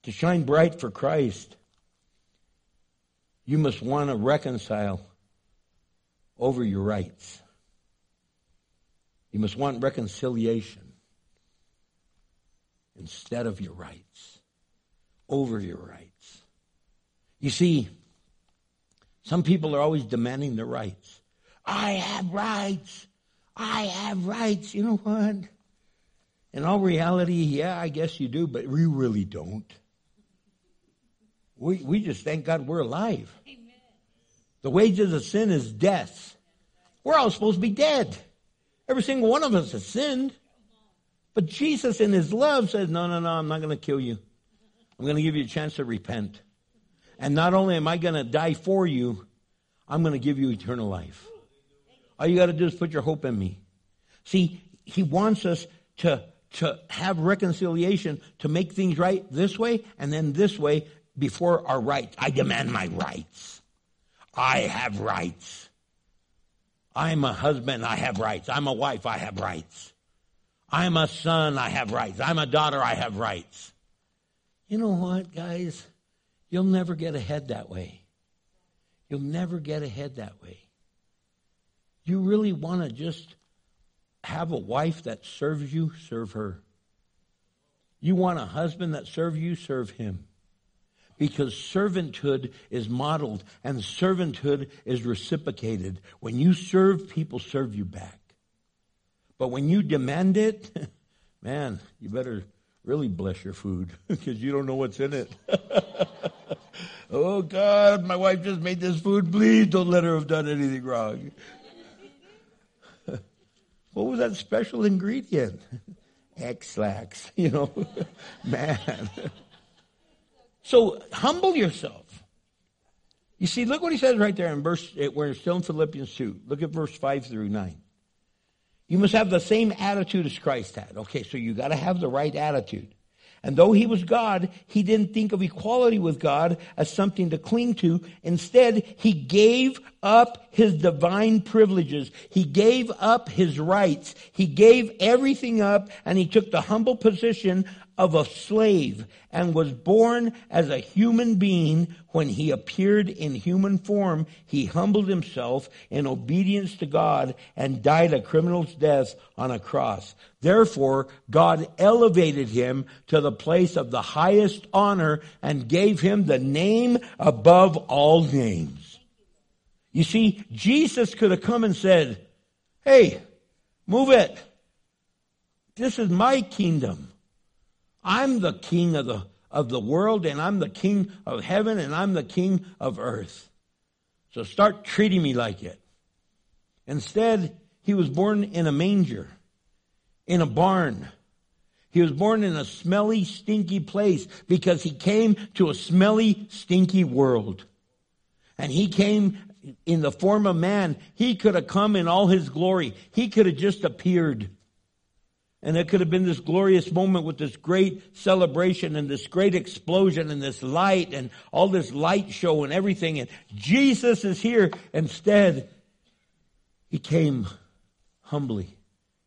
to shine bright for Christ. You must want to reconcile over your rights. You must want reconciliation instead of your rights over your rights. You see, some people are always demanding their rights. I have rights. I have rights. You know what? In all reality, yeah, I guess you do, but we really don't. We, we just thank God we're alive. Amen. The wages of sin is death. We're all supposed to be dead. Every single one of us has sinned. But Jesus in his love says, no, no, no, I'm not going to kill you. I'm going to give you a chance to repent. And not only am I going to die for you, I'm going to give you eternal life. All you got to do is put your hope in me. See, he wants us to, to have reconciliation, to make things right this way and then this way before our rights. I demand my rights. I have rights. I'm a husband, I have rights. I'm a wife, I have rights. I'm a son, I have rights. I'm a daughter, I have rights. You know what, guys? You'll never get ahead that way. You'll never get ahead that way. You really want to just have a wife that serves you, serve her. You want a husband that serves you, serve him. Because servanthood is modeled and servanthood is reciprocated. When you serve, people serve you back. But when you demand it, *laughs* man, you better really bless your food *laughs* because you don't know what's in it. *laughs* oh God, my wife just made this food. Please don't let her have done anything wrong. *laughs* what was that special ingredient? Ex-Lax, you know, man. so humble yourself. You see, look what he says right there in verse, we're still in Philippians 2. Look at verse 5 through 9. You must have the same attitude as Christ had. Okay, so you gotta have the right attitude. And though he was God, he didn't think of equality with God as something to cling to. Instead, he gave up his divine privileges. He gave up his rights. He gave everything up and he took the humble position of a slave and was born as a human being when he appeared in human form. He humbled himself in obedience to God and died a criminal's death on a cross. Therefore, God elevated him to the place of the highest honor and gave him the name above all names. You see, Jesus could have come and said, Hey, move it. This is my kingdom. I'm the king of the, of the world and I'm the king of heaven and I'm the king of earth. So start treating me like it. Instead, he was born in a manger, in a barn. He was born in a smelly, stinky place because he came to a smelly, stinky world. And he came in the form of man. He could have come in all his glory. He could have just appeared. And it could have been this glorious moment with this great celebration and this great explosion and this light and all this light show and everything. And Jesus is here. Instead, he came humbly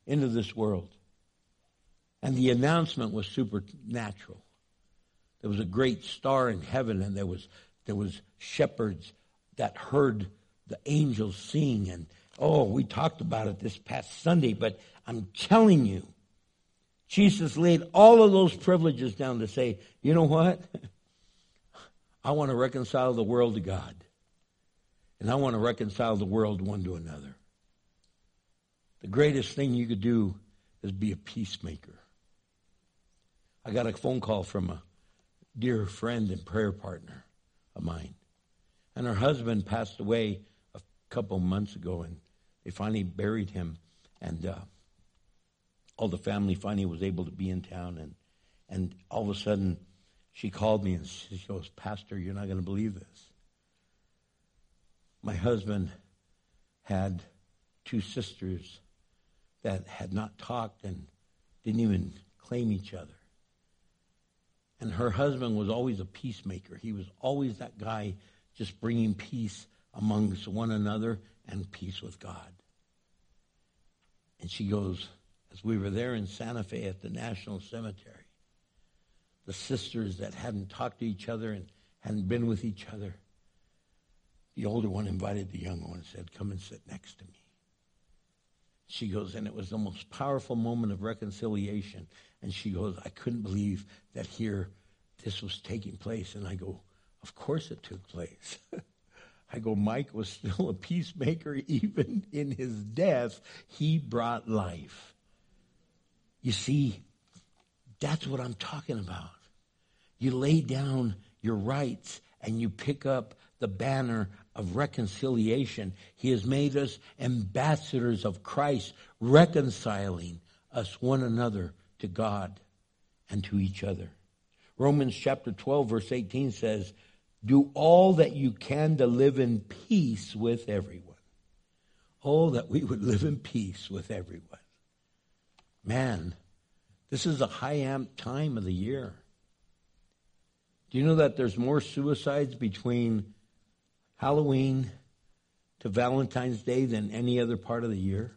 into this world. And the announcement was supernatural. There was a great star in heaven and there was, there was shepherds that heard the angels sing. And oh, we talked about it this past Sunday, but I'm telling you, Jesus laid all of those privileges down to say, you know what? *laughs* I want to reconcile the world to God. And I want to reconcile the world one to another. The greatest thing you could do is be a peacemaker. I got a phone call from a dear friend and prayer partner of mine. And her husband passed away a couple months ago, and they finally buried him. And uh, all the family finally was able to be in town, and and all of a sudden, she called me and she goes, "Pastor, you're not going to believe this. My husband had two sisters that had not talked and didn't even claim each other." And her husband was always a peacemaker. He was always that guy just bringing peace amongst one another and peace with God. And she goes, as we were there in Santa Fe at the National Cemetery, the sisters that hadn't talked to each other and hadn't been with each other, the older one invited the younger one and said, Come and sit next to me. She goes, and it was the most powerful moment of reconciliation. And she goes, I couldn't believe that here this was taking place. And I go, Of course it took place. *laughs* I go, Mike was still a peacemaker *laughs* even in his death. He brought life. You see, that's what I'm talking about. You lay down your rights and you pick up the banner of reconciliation. He has made us ambassadors of Christ, reconciling us one another to God and to each other. Romans chapter 12 verse 18 says, do all that you can to live in peace with everyone. Oh, that we would live in peace with everyone. Man, this is a high amp time of the year. Do you know that there's more suicides between Halloween to Valentine's Day than any other part of the year?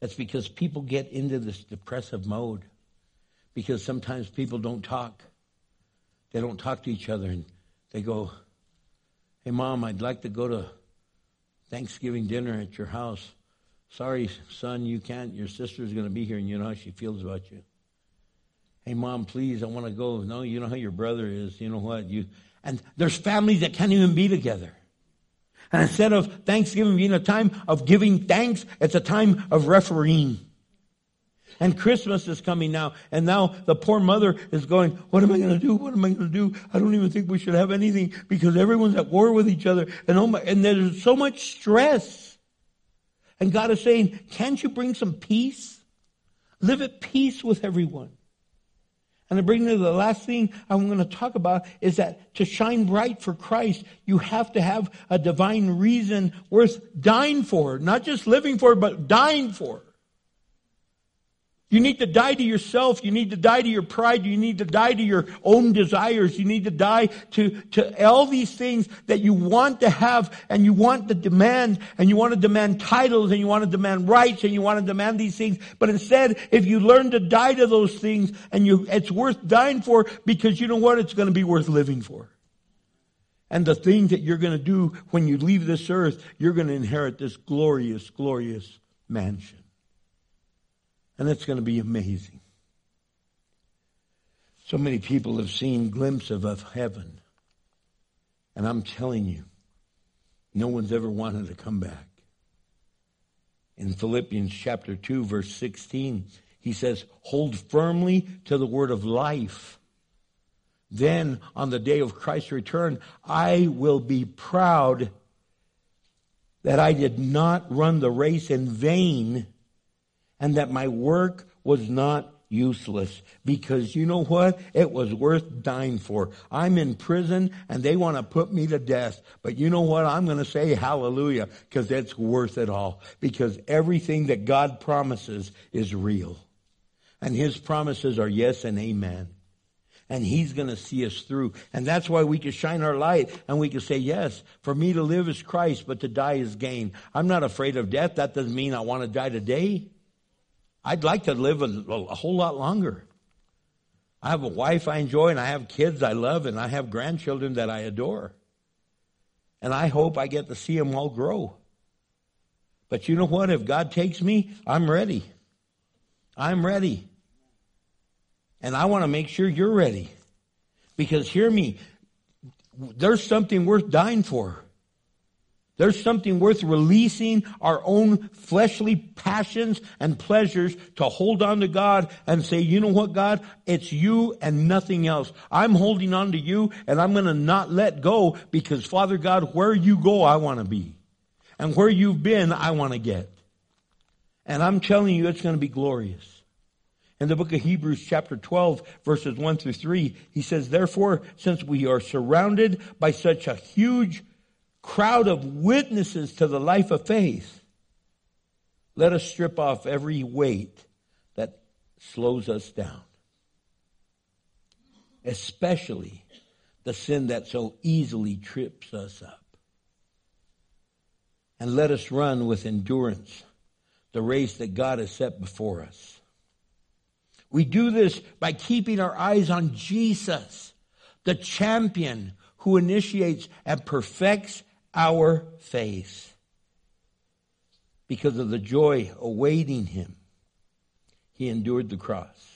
That's because people get into this depressive mode because sometimes people don't talk. They don't talk to each other and they go, Hey, mom, I'd like to go to Thanksgiving dinner at your house. Sorry, son, you can't. Your sister's going to be here and you know how she feels about you. Hey, mom, please, I want to go. No, you know how your brother is. You know what? You And there's families that can't even be together. And instead of Thanksgiving being a time of giving thanks, it's a time of refereeing. And Christmas is coming now. And now the poor mother is going, what am I going to do? What am I going to do? I don't even think we should have anything because everyone's at war with each other. And oh my, and there's so much stress. And God is saying, can't you bring some peace? Live at peace with everyone. And to bring to the last thing I'm going to talk about is that to shine bright for Christ, you have to have a divine reason worth dying for. Not just living for, but dying for. You need to die to yourself. You need to die to your pride. You need to die to your own desires. You need to die to, to all these things that you want to have and you want to demand and you want to demand titles and you want to demand rights and you want to demand these things. But instead, if you learn to die to those things and you, it's worth dying for because you know what? It's going to be worth living for. And the thing that you're going to do when you leave this earth, you're going to inherit this glorious, glorious mansion. And it's going to be amazing. So many people have seen glimpses of heaven. And I'm telling you, no one's ever wanted to come back. In Philippians chapter 2, verse 16, he says, Hold firmly to the word of life. Then, on the day of Christ's return, I will be proud that I did not run the race in vain and that my work was not useless because you know what? It was worth dying for. I'm in prison and they want to put me to death. But you know what? I'm going to say hallelujah because it's worth it all because everything that God promises is real. And his promises are yes and amen. And he's going to see us through. And that's why we can shine our light and we can say, yes, for me to live is Christ, but to die is gain. I'm not afraid of death. That doesn't mean I want to die today. I'd like to live a, a whole lot longer. I have a wife I enjoy and I have kids I love and I have grandchildren that I adore. And I hope I get to see them all grow. But you know what? If God takes me, I'm ready. I'm ready. And I want to make sure you're ready. Because hear me, there's something worth dying for. There's something worth releasing our own fleshly passions and pleasures to hold on to God and say, you know what, God? It's you and nothing else. I'm holding on to you and I'm going to not let go because Father God, where you go, I want to be. And where you've been, I want to get. And I'm telling you, it's going to be glorious. In the book of Hebrews chapter 12 verses 1 through 3, he says, therefore, since we are surrounded by such a huge crowd of witnesses to the life of faith, let us strip off every weight that slows us down. Especially the sin that so easily trips us up. And let us run with endurance the race that God has set before us. We do this by keeping our eyes on Jesus, the champion who initiates and perfects our faith because of the joy awaiting him. He endured the cross.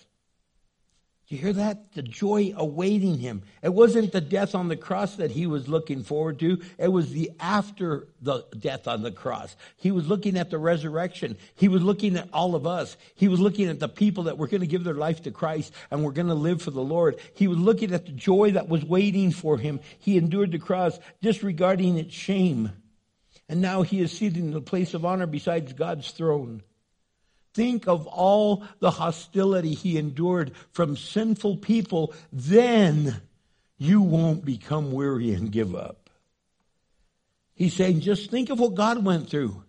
You hear that? The joy awaiting him. It wasn't the death on the cross that he was looking forward to. It was the after the death on the cross. He was looking at the resurrection. He was looking at all of us. He was looking at the people that were going to give their life to Christ and were going to live for the Lord. He was looking at the joy that was waiting for him. He endured the cross, disregarding its shame. And now he is seated in the place of honor beside God's throne. Think of all the hostility he endured from sinful people. Then you won't become weary and give up. He's saying, just think of what God went through.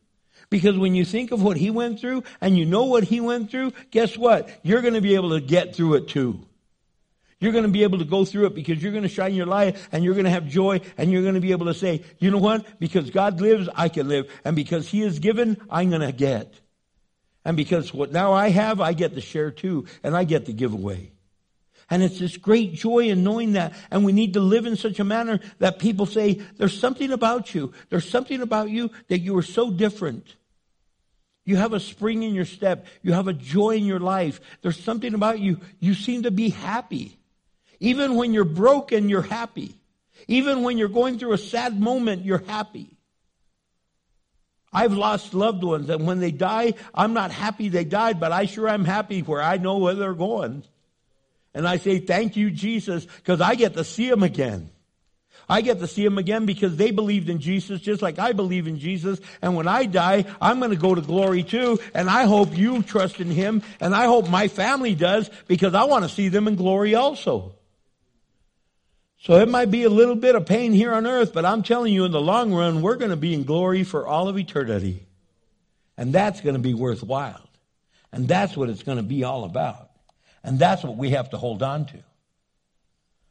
Because when you think of what he went through and you know what he went through, guess what? You're going to be able to get through it too. You're going to be able to go through it because you're going to shine your light and you're going to have joy and you're going to be able to say, you know what? Because God lives, I can live. And because he is given, I'm going to get. And because what now I have, I get to share too, and I get to give away. And it's this great joy in knowing that. And we need to live in such a manner that people say, there's something about you. There's something about you that you are so different. You have a spring in your step. You have a joy in your life. There's something about you. You seem to be happy. Even when you're broken, you're happy. Even when you're going through a sad moment, you're happy. I've lost loved ones, and when they die, I'm not happy they died, but I sure am happy where I know where they're going. And I say, thank you, Jesus, because I get to see them again. I get to see them again because they believed in Jesus just like I believe in Jesus. And when I die, I'm going to go to glory too. And I hope you trust in Him. And I hope my family does because I want to see them in glory also. So it might be a little bit of pain here on earth, but I'm telling you in the long run, we're going to be in glory for all of eternity. And that's going to be worthwhile. And that's what it's going to be all about. And that's what we have to hold on to.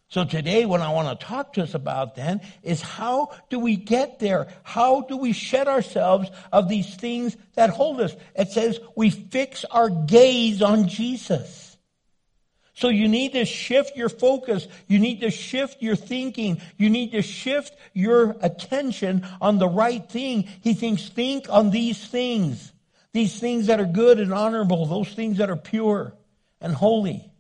So today, what I want to talk to us about then is how do we get there? How do we shed ourselves of these things that hold us? It says we fix our gaze on Jesus. So you need to shift your focus. You need to shift your thinking. You need to shift your attention on the right thing. He thinks, think on these things. These things that are good and honorable. Those things that are pure and holy.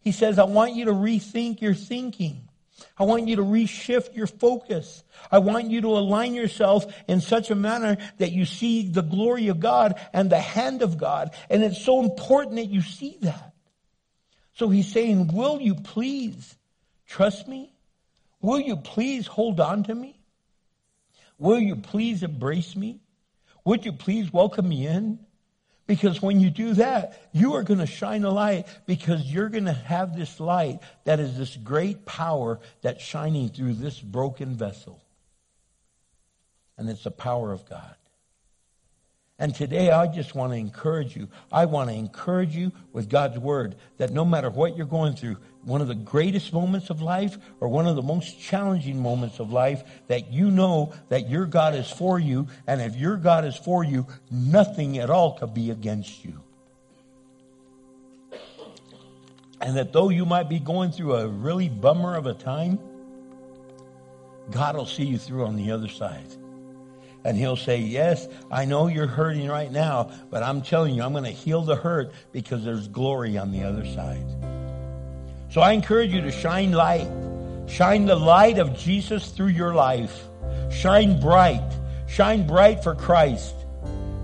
He says, I want you to rethink your thinking. I want you to reshift your focus. I want you to align yourself in such a manner that you see the glory of God and the hand of God. And it's so important that you see that. So he's saying, will you please trust me? Will you please hold on to me? Will you please embrace me? Would you please welcome me in? Because when you do that, you are going to shine a light because you're going to have this light that is this great power that's shining through this broken vessel. And it's the power of God. And today I just want to encourage you. I want to encourage you with God's word that no matter what you're going through, one of the greatest moments of life or one of the most challenging moments of life, that you know that your God is for you. And if your God is for you, nothing at all could be against you. And that though you might be going through a really bummer of a time, God will see you through on the other side. And he'll say, Yes, I know you're hurting right now, but I'm telling you, I'm going to heal the hurt because there's glory on the other side. So I encourage you to shine light. Shine the light of Jesus through your life. Shine bright. Shine bright for Christ.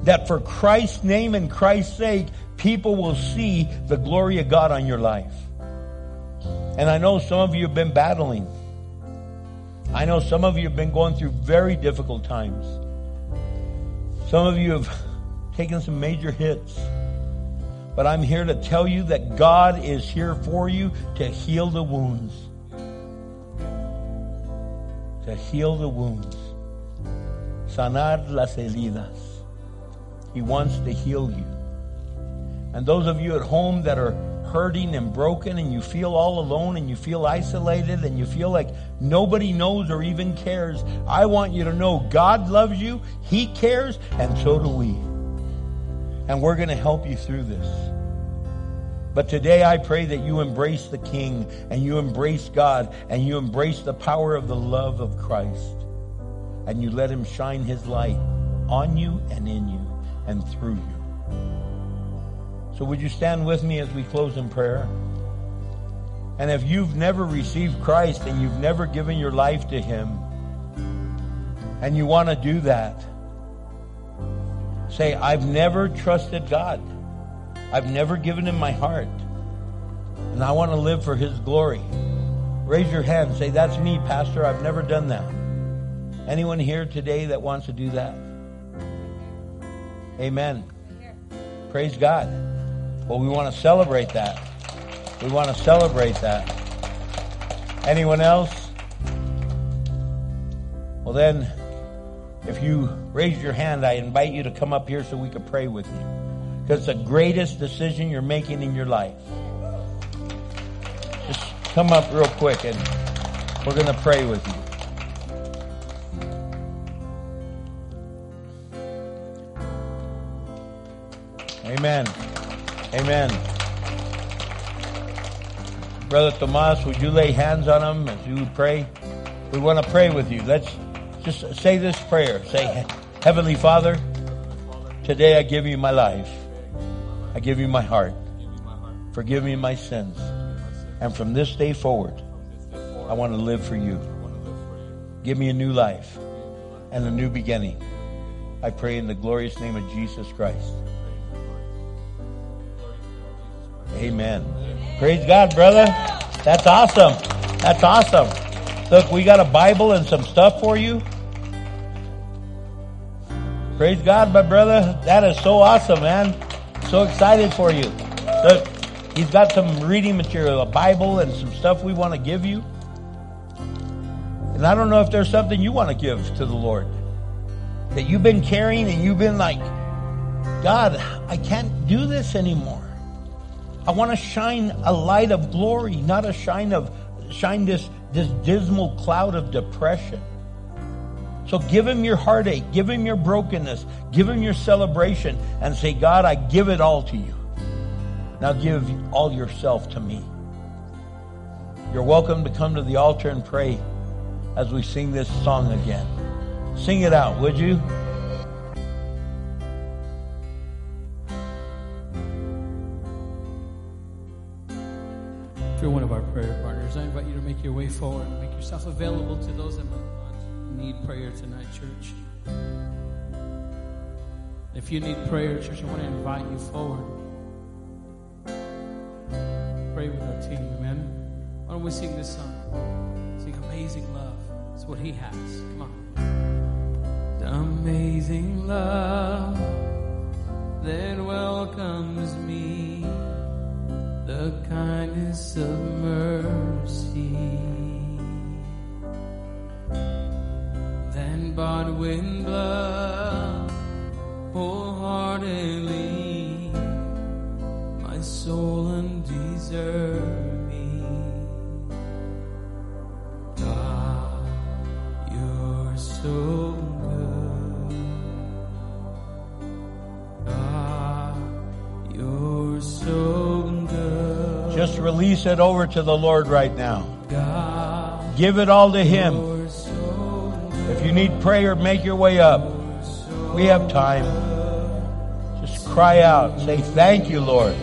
That for Christ's name and Christ's sake, people will see the glory of God on your life. And I know some of you have been battling. I know some of you have been going through very difficult times. Some of you have taken some major hits. But I'm here to tell you that God is here for you to heal the wounds. To heal the wounds. Sanar las heridas. He wants to heal you. And those of you at home that are hurting and broken and you feel all alone and you feel isolated and you feel like nobody knows or even cares, I want you to know God loves you, He cares, and so do we. And we're going to help you through this. But today I pray that you embrace the King and you embrace God and you embrace the power of the love of Christ. And you let Him shine His light on you and in you and through you. So would you stand with me as we close in prayer? And if you've never received Christ and you've never given your life to Him, and you want to do that, say, I've never trusted God. I've never given Him my heart. And I want to live for His glory. Raise your hand. Say, That's me, Pastor. I've never done that. Anyone here today that wants to do that? Amen. Praise God. Well, we want to celebrate that. We want to celebrate that. Anyone else? Well, then, if you raise your hand, I invite you to come up here so we can pray with you. Because it's the greatest decision you're making in your life. Just come up real quick and we're going to pray with you. Amen. Amen. Brother Tomas, would you lay hands on him as you pray? We want to pray with you. Let's just say this prayer. Say, Heavenly Father, today I give you my life. I give you my heart. Forgive me my sins. And from this day forward, I want to live for you. Give me a new life and a new beginning. I pray in the glorious name of Jesus Christ. Amen. Praise God, brother. That's awesome. That's awesome. Look, we got a Bible and some stuff for you. Praise God, my brother. That is so awesome, man. So excited for you. Look, he's got some reading material, a Bible and some stuff we want to give you. And I don't know if there's something you want to give to the Lord that you've been carrying and you've been like, God, I can't do this anymore. I want to shine a light of glory, not a shine of shine this this dismal cloud of depression. So give him your heartache, give him your brokenness, give him your celebration, and say, God, I give it all to you. Now give all yourself to me. You're welcome to come to the altar and pray as we sing this song again. Sing it out, would you? If you're one of our prayer partners, I invite you to make your way forward and make yourself available to those that need prayer tonight, church. If you need prayer, church, I want to invite you forward. Pray with our team, amen. Why don't we sing this song? Sing Amazing Love. It's what He has. Come on. The amazing love that welcomes me the kindness of mercy. Then bought with blood, wholeheartedly, my soul undeserving. Release it over to the Lord right now. Give it all to Him. If you need prayer, make your way up. We have time. Just cry out. Say, Thank you, Lord.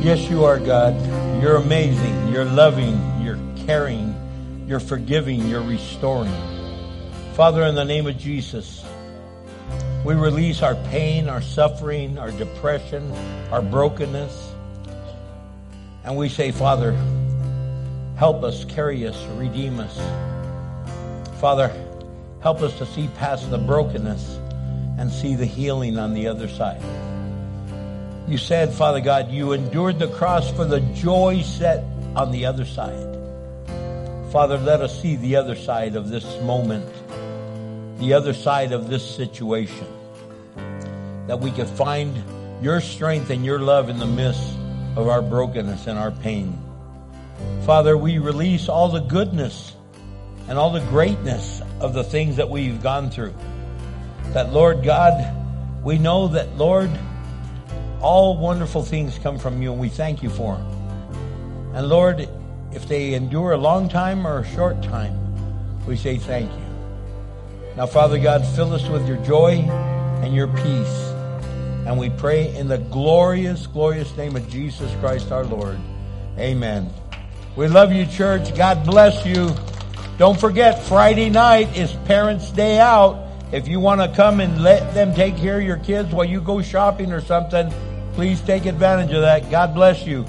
Yes, you are, God. You're amazing. You're loving. You're caring. You're forgiving. You're restoring. Father, in the name of Jesus, we release our pain, our suffering, our depression, our brokenness. And we say, Father, help us, carry us, redeem us. Father, help us to see past the brokenness and see the healing on the other side. You said, Father God, you endured the cross for the joy set on the other side. Father, let us see the other side of this moment, the other side of this situation, that we can find your strength and your love in the midst of our brokenness and our pain. Father, we release all the goodness and all the greatness of the things that we've gone through. That, Lord God, we know that, Lord, all wonderful things come from you, and we thank you for them. And Lord, if they endure a long time or a short time, we say thank you. Now, Father God, fill us with your joy and your peace. And we pray in the glorious, glorious name of Jesus Christ our Lord. Amen. We love you, church. God bless you. Don't forget, Friday night is Parents' Day Out. If you want to come and let them take care of your kids while you go shopping or something, Please take advantage of that. God bless you.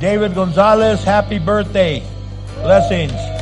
David Gonzalez, happy birthday. Blessings.